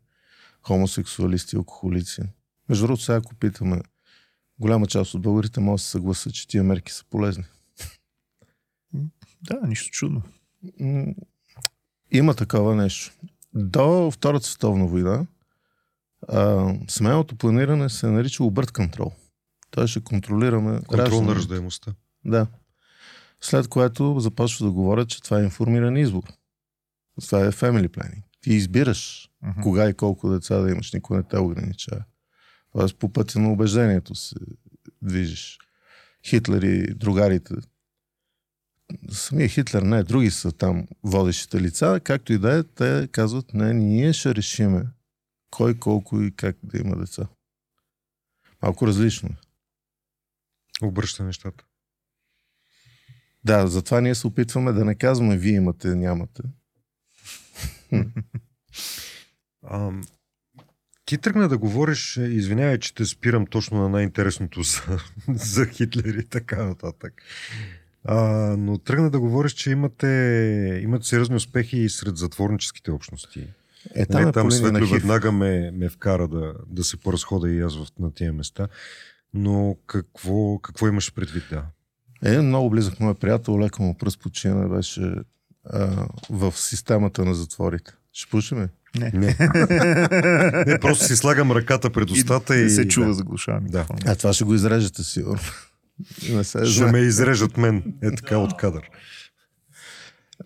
хомосексуалисти, алкохолици. Между другото, сега ако питаме, голяма част от българите може да се съгласят, че тия мерки са полезни. Да, нищо чудно. Има такова нещо. До Втората световна война а, семейното планиране се е наричало бърт контрол. Той ще контролираме Контрол на раждането. ръждаемостта. Да. След което започва да говорят, че това е информиран избор. Това е family planning. Ти избираш Мгм. кога и колко деца да имаш, никой не те ограничава. Тоест по пътя на убеждението се движиш. Хитлер и другарите. Самия Хитлер не, други са там водещите лица, както и да е, те казват, не, ние ще решиме кой, колко и как да има деца. Малко различно е. Обръща нещата. Да, затова ние се опитваме да не казваме вие имате, нямате. А, ти тръгна да говориш, е, извинявай, че те спирам точно на най-интересното за, за Хитлер и така нататък. А, но тръгна да говориш, че имате, имате сериозни успехи и сред затворническите общности. Е, Там, не, е там Светло веднага ме, ме вкара да, да се поразхода и аз в, на тия места. Но какво, какво имаш предвид, да? Е, много близък мой приятел, леко му пръст почина, беше а, в системата на затворите. Ще пушим? Не. Не. не, просто си слагам ръката пред устата и... Не се чува, да. заглушава Да. А това ще го изрежете сигурно. Ще знае. ме изрежат мен. Е така от кадър.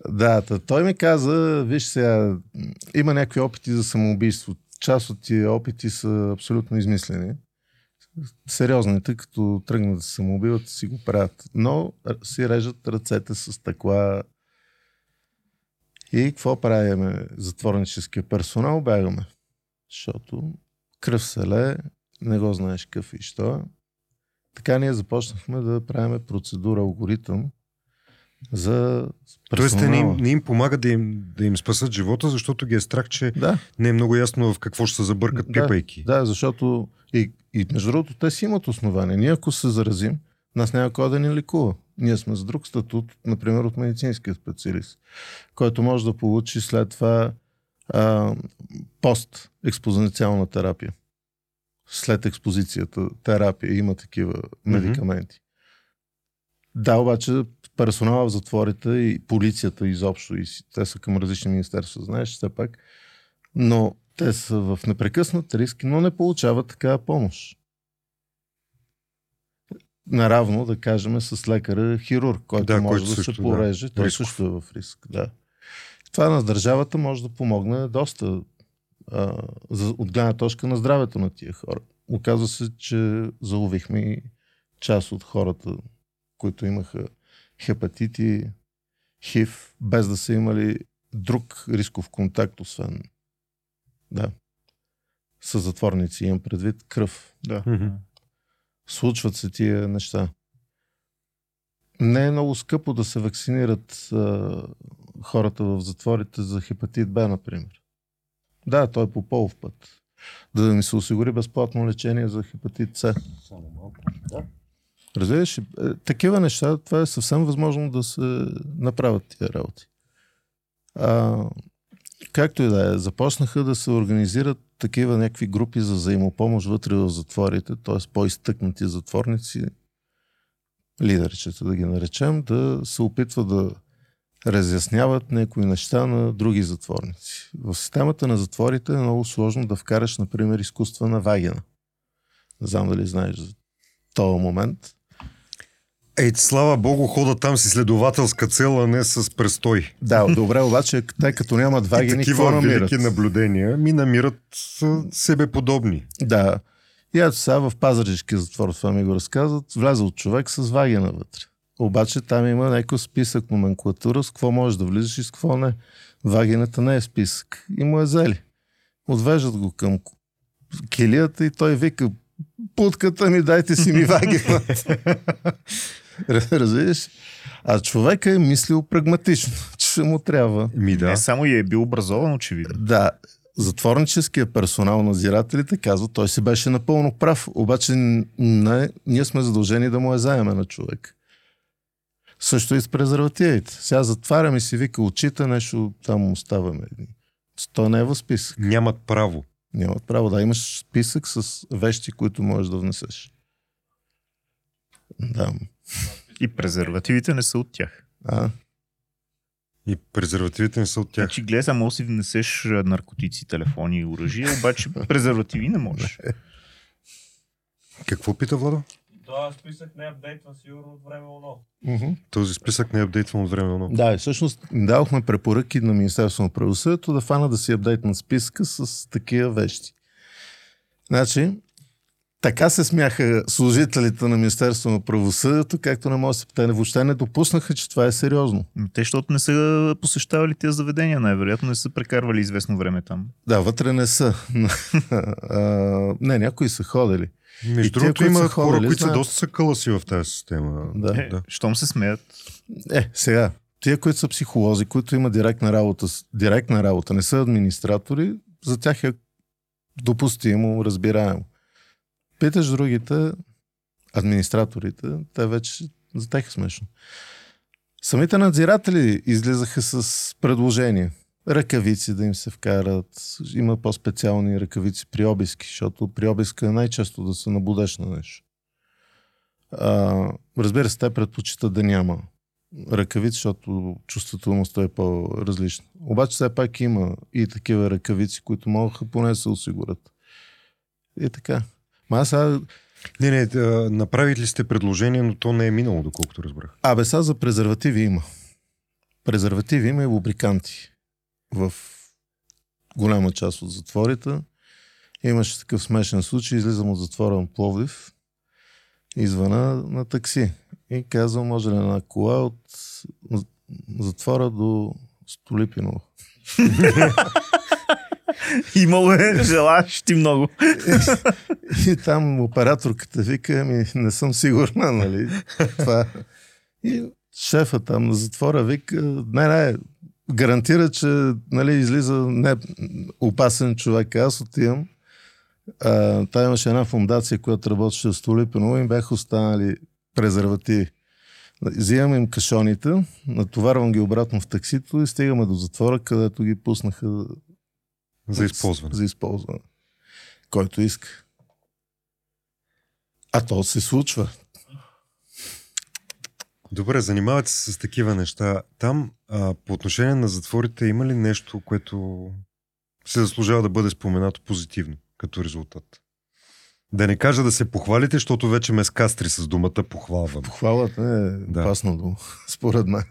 Да, той ми каза, виж сега, има някакви опити за самоубийство. Част от тия опити са абсолютно измислени. Сериозните, като тръгнат да се самоубиват, си го правят. Но си режат ръцете с такова. И какво правиме? Затворническия персонал бягаме. Защото кръв се лее, не го знаеш какъв и що. е. Така ние започнахме да правиме процедура, алгоритъм за Тоест, те не им, персонала. не им помага да им, да им спасат живота, защото ги е страх, че Да, не е много ясно в какво ще се забъркат Да, пипайки. да, защото и, и между другото те си имат основание. Ние ако се заразим, нас няма кой да ни лекува. Ние сме с друг статут, например от медицинския специалист, който може да получи след това а, пост-експозиционна терапия. След експозицията терапия има такива медикаменти. Да, обаче персонала в затворите и полицията изобщо, и те са към различни министерства, знаеш, все пак, но те са в непрекъснат риск, но не получават такава помощ. Наравно, да кажем, с лекаря хирург, който Да, може който да също, се да, пореже. Той рисков. също е в риск. Да. Това на държавата може да помогне доста а, за, от гледна точка на здравето на тия хора. Оказва се, че заловихме и част от хората, които имаха хепатити, хив, без да са имали друг рисков контакт, освен да, с затворници, имам предвид кръв. Да. Мгм. Случват се тия неща. Не е много скъпо да се вакцинират а, хората в затворите за хепатит Б, например. Да, той е по полов път. Да ми се осигури безплатно лечение за хепатит С. Разбираш, ли? Е, такива неща, това е съвсем възможно да се направят тия работи. А, както и да е, започнаха да се организират такива някакви групи за взаимопомощ вътре в затворите, т.е. по-изтъкнати затворници, лидерчета да ги наречем, да се опитват да разясняват някои неща на други затворници. В системата на затворите е много сложно да вкараш, например, изкуствена вагина. Не знам дали знаеш за този момент. Ей, слава богу, хода там с изследователска цел, а не с престой. Да, добре, обаче те като нямат И вагини, какво такива намират? велики наблюдения ми намират себе подобни. Да. И ето сега в Пазарджишкия затвор, това ми го разказват, влязъл човек с вагина вътре. Обаче там има някакъв списък номенклатура с какво можеш да влизаш и с какво не. Вагината не е списък. И му е взели. Отвеждат го към килията и той вика, путката ми, дайте си ми вагината. Разбираш? А човека е мислил прагматично, че му трябва. Ми да. Не само и е бил образован, очевидно. Да, затворническия персонал, надзирателите казват, той си беше напълно прав, обаче не, ние сме задължени да му е заеме на човек. Също и с презервативите. Сега затварям и си вика очите, нещо там оставаме. То не е в списък. Нямат право. Нямат право да имаш списък с вещи, които можеш да внесеш. Да. И презервативите не са от тях. А, И презервативите не са от тях. Значи, гледай, само си внесеш наркотици, телефони и оръжия, обаче презервативи не можеш. Какво пита Владо? Този списък не е апдейтван сигурно от време оно. мгм. Този списък не е апдейтван от време, но... Да, и всъщност им дадохме препоръки на Министерството на правосъдието да фана да си апдейтнат списка с такива вещи. Значи, така се смяха служителите на Министерството на правосъдието, както не може да се... Те въобще не допуснаха, че това е сериозно. Те, защото не са посещавали тези заведения, най-вероятно не са прекарвали известно време там. Да, вътре не са. Не, някои са ходили. И Между другото които има са хора, ходили, които са доста са кълъси в тази система. Да. Е, да. Щом се смеят, Е, сега, тия, които са психолози, които имат директна работа, директна работа, не са администратори, за тях е допустимо, разбираемо. Питаш другите, администраторите, те вече за тях е смешно. Самите надзиратели излизаха с предложения. Ръкавици да им се вкарат. Има по-специални ръкавици при обиски, защото при обиска е най-често да се набудеш на нещо. А, разбира се, те предпочитат да няма ръкавици, защото чувствителността е по-различна. Обаче все пак има и такива ръкавици, които могат поне да се осигурят. И така. Ма сега... Не, не, направили сте предложение, но то не е минало, доколкото разбрах. Абе, сега за презервативи има. Презервативи има и лубриканти. В голяма част от затворите. Имаше такъв смешен случай. Излизам от затвора на Пловдив и звъна на такси. И казвам, може ли една кола от затвора до Столипиново. имало е желащи много. И там операторката вика, ми не съм сигурна, нали? Това. И шефа там на затвора вика, не, не, гарантира, че нали, излиза не опасен човек. Аз отивам. А, та имаше една фундация, която работеше в Столипиново и бяха останали презервативи. Взимам им кашоните, натоварвам ги обратно в таксито и стигаме до затвора, където ги пуснаха За използване. за използване. Който иска. А то се случва. Добре, занимавате се с такива неща. Там, а, по отношение на затворите, има ли нещо, което се заслужава да бъде споменато позитивно като резултат? Да не кажа да се похвалите, защото вече ме скастри с думата похвалвам. Похвалата е Да. опасно дума, според мен.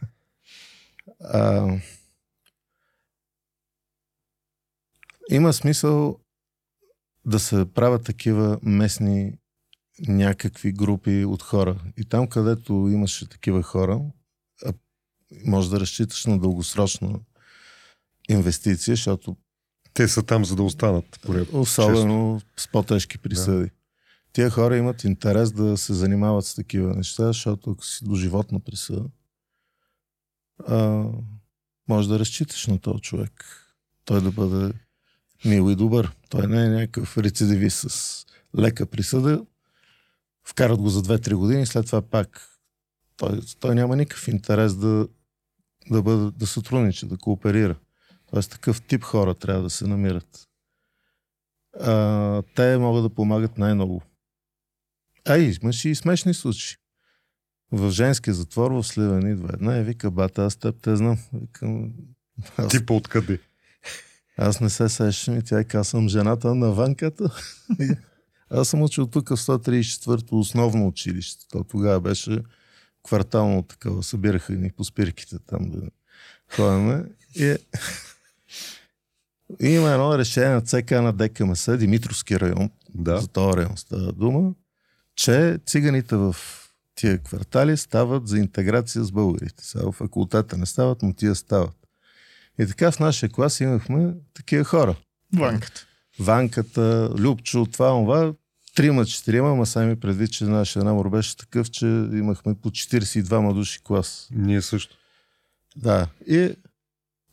А, има смисъл да се правят такива местни някакви групи от хора. И там, където имаше такива хора, може да разчиташ на дългосрочна инвестиция, защото Те са там, за да останат. Поред. Особено с по-тежки присъди. Да. Тия хора имат интерес да се занимават с такива неща, защото ако си до животна присъда, а, може да разчиташ на този човек. Той да бъде мил и добър. Той не е някакъв рецидивист с лека присъда. Вкарат го за 2-3 години, след това пак той, той няма никакъв интерес да, да, бъде, да сътрудничи, да кооперира. Тоест такъв тип хора трябва да се намират. А, те могат да помагат най-много. А и имаше и смешни случаи. В женския затвор в Сливен идва една и вика, бата, аз теб те знам. Викам, аз, Типа откъде? Аз не се сещам и тя съм жената на ванката. И аз съм учил тук в 134-то основно училище. То тогава беше квартално такова. Събираха ни по спирките там да ходим. И, Има едно решение на ЦК на ДКМС, Димитровски район, Да. за този район става дума, че циганите в тия квартали стават за интеграция с българите. Сега в факултета не стават, но тия стават. И така в нашия клас имахме такива хора. Ванката. Ванката, Любчо, това, това, трима, четирима, ама сами предвид, че нашия набор беше такъв, че имахме по 42 души клас. Ние също. Да. И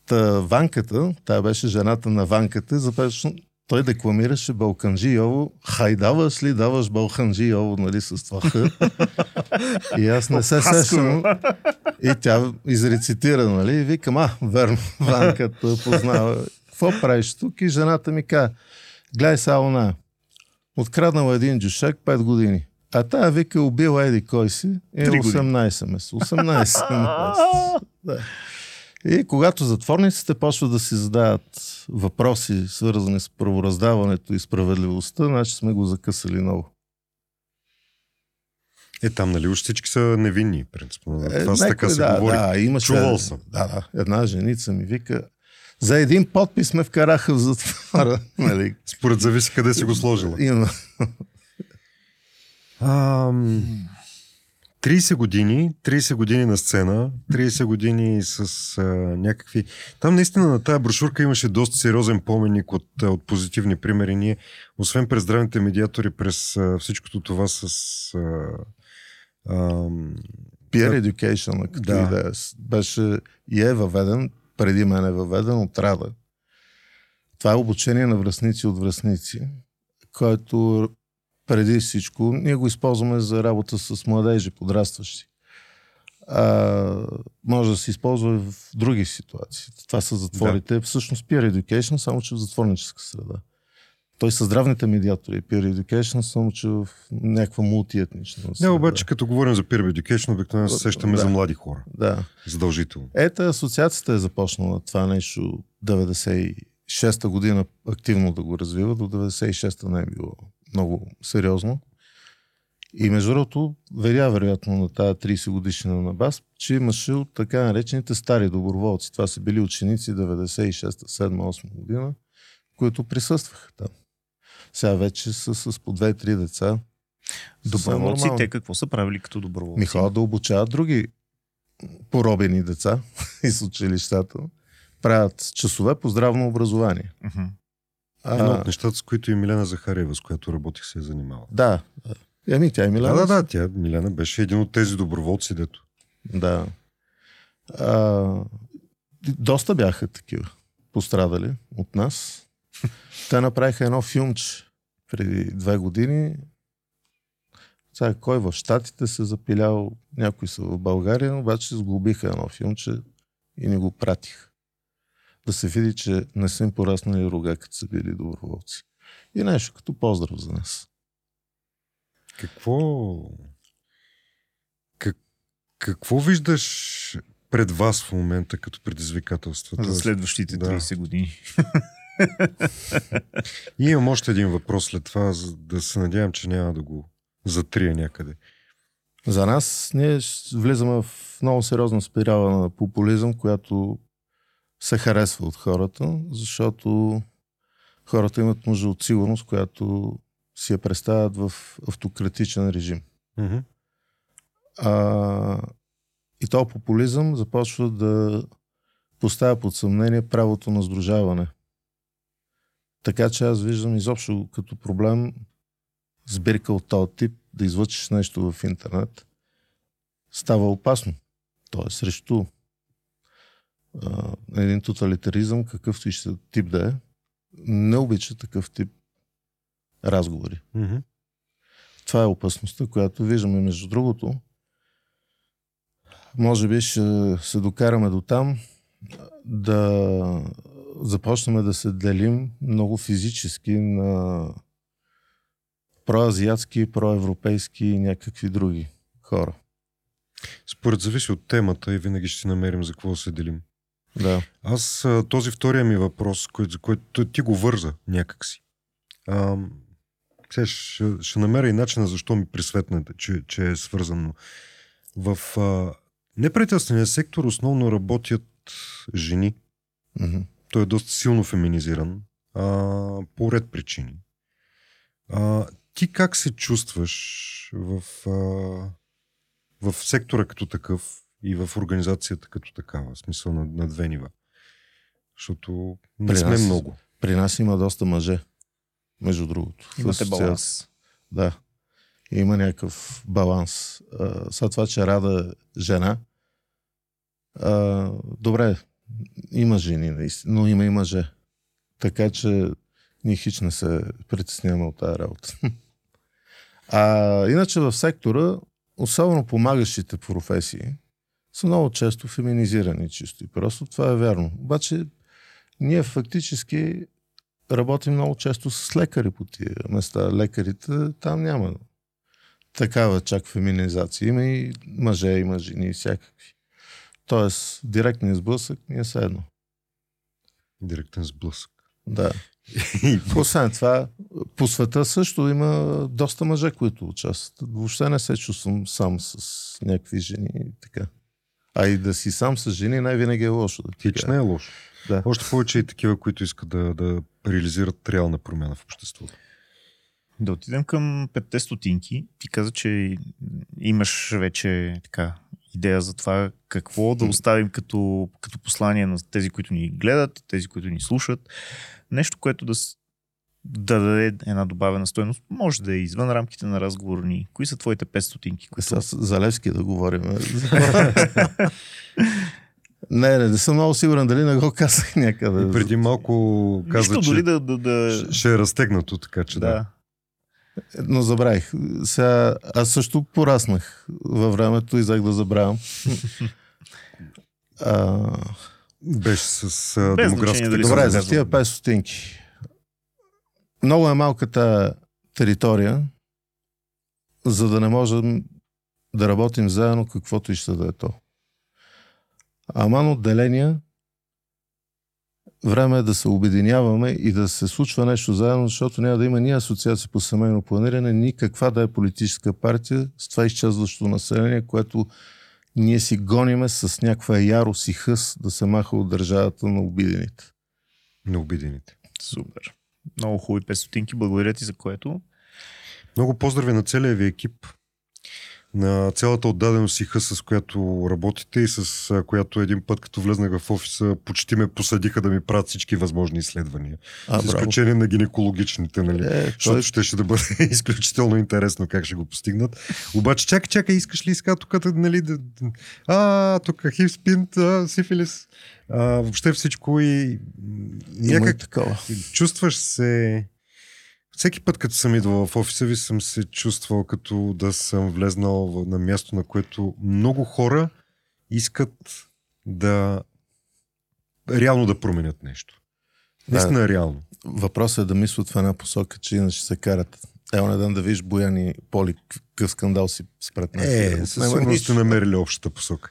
та Ванката, тя беше жената на Ванката, започна, той декламираше Балканджи Йово. Хай даваш ли, даваш Балканджи Йово, нали, с това х. И аз не се сещам. И тя изрецитира, нали, и викам, а, верно, Ванката познава. Какво правиш тук? И жената ми каза, гледай сега она. Откраднала един джушак 5 години. А тая вика убила еди кой си е Три години. 18 месеца. 18 месеца. Да. И когато затворниците почват да си задават въпроси, свързани с правораздаването и справедливостта, значи сме го закъсали много. Е, там, нали, уж всички са невинни, принципно. Е, Това са така се да, говори. Да, имаше, Чувал съм. Да, да. Една женица ми вика, за един подпис ме вкараха в затвора. нали? Според зависи къде си го сложила. Има. Ам, 30 години, 30 години на сцена, 30 години с а, някакви... Там наистина на тая брошурка имаше доста сериозен поменик от, а, от позитивни примери. Ние, освен през здравните медиатори, през а, всичкото това с... А, ам, Peer Education, като Да. идея, беше и е въведен, преди мен е въведен от Рада. Това е обучение на връзници от връзници, който преди всичко ние го използваме за работа с младежи, подрастващи. А, може да се използва и в други ситуации. Това са затворите. Да. Всъщност Peer Education, само че в затворническа среда. Той са здравните медиатори. Peer Education, само че в някаква мултиетнична не, среда. обаче, като говорим за peer education, обикновено се сещаме Да. за млади хора. Да. Задължително. Ето, асоциацията е започнала това нещо 96-та година активно да го развива. До 96-та не е било много сериозно. И между другото, веря вероятно на тази 30 годишна на БАС, че имаше от така наречените стари доброволци. Това са били ученици 96-та, 7-8 година, които присъстваха там. Сега вече са с по 2-3 деца. Доброволци, те какво са правили като доброволци? Ми ходят да обучават други поробени деца из училищата. Правят часове по здравно образование. Мгм. А, от нещата, с които и Милена Захарева, с която работих, се е занимавала. да. Еми, тя е Да, Милена. да, да, тя, Милена, беше един от тези доброволци, дето. Да. А, доста бяха такива пострадали от нас. Те направиха едно филмче преди две години. Сега кой в Штатите се запилял, някои са в България, обаче сглобиха едно филмче и ни го пратих. Да се види, че не са им пораснали рога, като са били доброволци. И нещо като поздрав за нас. Какво... Как... Какво виждаш пред вас в момента като предизвикателства? За следващите да. 30 години. И имам още един въпрос след това, за да се надявам, че няма да го затрия някъде. За нас ние влизаме в много сериозна спирала на популизъм, която се харесва от хората, защото хората имат нужда от сигурност, която си я представят в автократичен режим. Мгм. А, и то популизъм започва да поставя под съмнение правото на сдружаване. Така че аз виждам изобщо като проблем сбирка от този тип, да излъчиш нещо в интернет, става опасно. То е срещу а, един тоталитаризъм, какъвто и ще тип да е, не обича такъв тип разговори. Мгм. Това е опасността, която виждаме. Между другото, може би ще се докараме до там да започнем да се делим много физически на проазиатски, проевропейски и някакви други хора. Според зависи от темата и винаги ще си намерим за какво се делим. Да. Аз този втория ми въпрос, кой, за който ти го върза някакси. А, сега ще, ще намеря и начина защо ми присветнете, че, че е свързано. В а, неправителствения сектор основно работят жени. Мгм. той е доста силно феминизиран а, по ред причини. А, ти как се чувстваш в, а, в сектора като такъв и в организацията като такава, в смисъл на, на две нива? Защото не При сме нас- много. При нас има доста мъже, между другото. Имате баланс. Да. Има някакъв баланс. А, След това, че Рада е жена. А, добре, има жени, наистина, но има и мъже. Така че ние хич не се притесняваме от тази работа. А иначе в сектора, особено помагащите професии, са много често феминизирани чисто и просто. Това е вярно. Обаче ние фактически работим много често с лекари по тия места. Лекарите там няма такава чак феминизация. Има и мъже, има жени, и всякакви. Тоест, директният сблъсък ни е едно. Директен сблъсък. Да. Освен това, по света също има доста мъже, които участват. Въобще не се чувствам сам с някакви жени и така. А и да си сам с жени най-винаги е лошо. Да ти Хич не е лошо. Да. Още повече и такива, които искат да, да реализират реална промяна в обществото. Да отидем към петте стотинки. Ти каза, че имаш вече така идея за това какво да оставим като, като послание на тези, които ни гледат, тези, които ни слушат. Нещо, което да, да даде една добавена стоеност. Може да е извън рамките на разговор ни. Кои са твоите 5 стотинки? Е, Сега с- за Левски да говорим. не, не, не съм много сигурен дали не го казах някъде. И преди малко каза, Нищо, че дори да... да, да... ще- е разтегнато, така че да. да. Но забравих. Сега, аз също пораснах във времето и взех да забравям. а, Беше с а, са добре, за тия 5 стотинки. Много е малката територия, за да не можем да работим заедно, каквото и ще да е то. Аман отделения, време е да се обединяваме и да се случва нещо заедно, защото няма да има ни асоциация по семейно планиране, ни каква да е политическа партия с това изчезващо население, което ние си гониме с някаква ярост и хъс да се маха от държавата на обидените. Необидените. Супер. Много хубави 5 стотинки. Благодаря ти за което. Много поздрави на целия ви екип, на цялата отдаденост и хъс, с която работите и с която един път, като влезнах в офиса, почти ме посадиха да ми правят всички възможни изследвания. А, с изключение на гинекологичните, нали? Е, Защото той, ще, ще да бъде изключително интересно как ще го постигнат. Обаче, чакай, чакай, искаш ли сега тук, нали, да, а, тук хив спинт, а, сифилис, а, въобще всичко и някак чувстваш се... Всеки път, като съм идвал в офиса ви, съм се чувствал като да съм влезнал на място, на което много хора искат да реално да променят нещо. Наистина реално. Въпросът е да мислят в една посока, че иначе се карат. Е, оня ден да видиш Боян и Поли, какъв скандал си спред нас. Е, със сигурност сте намерили общата посока.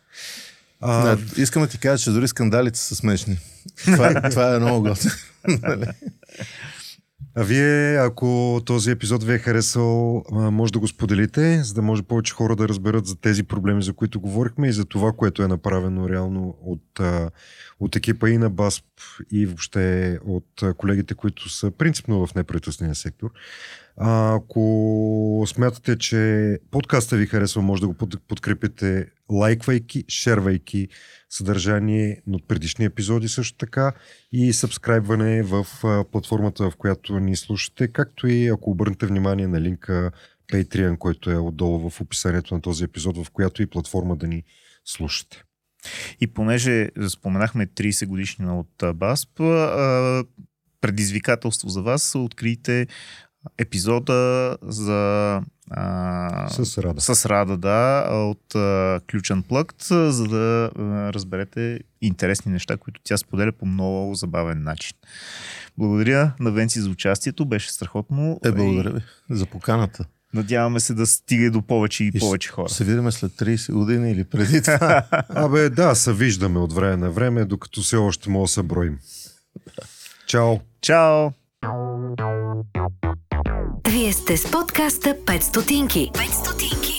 А, Не, искам да ти кажа, че дори скандалите са смешни. Това, това е много готино. А вие, ако този епизод ви е харесал, може да го споделите, за да може повече хора да разберат за тези проблеми, за които говорихме и за това, което е направено реално от, от екипа и на БАСП и въобще от колегите, които са принципно в неправителствения сектор. Ако смятате, че подкаста ви харесва, може да го под- подкрепите лайквайки, шервайки съдържание от предишни епизоди също така и сабскрайбване в платформата, в която ни слушате, както и ако обърнете внимание на линка Patreon, който е отдолу в описанието на този епизод, в която и платформа да ни слушате. И понеже споменахме 30 годишнина от БАСП, предизвикателство за вас, открийте епизода за а, С рада. с Рада, да, от а, Ключен плъкт, за да а, разберете интересни неща, които тя споделя по много забавен начин. Благодаря на Венци за участието, беше страхотно. Е, благодаря ви за поканата. Надяваме се да стига до повече и, И повече хора. Се видим след 30 години или преди това. Абе, да, се виждаме от време на време, докато все още мога да се броим. Чао! Чао! Вие сте с подкаста 5 стотинки. 5 стотинки.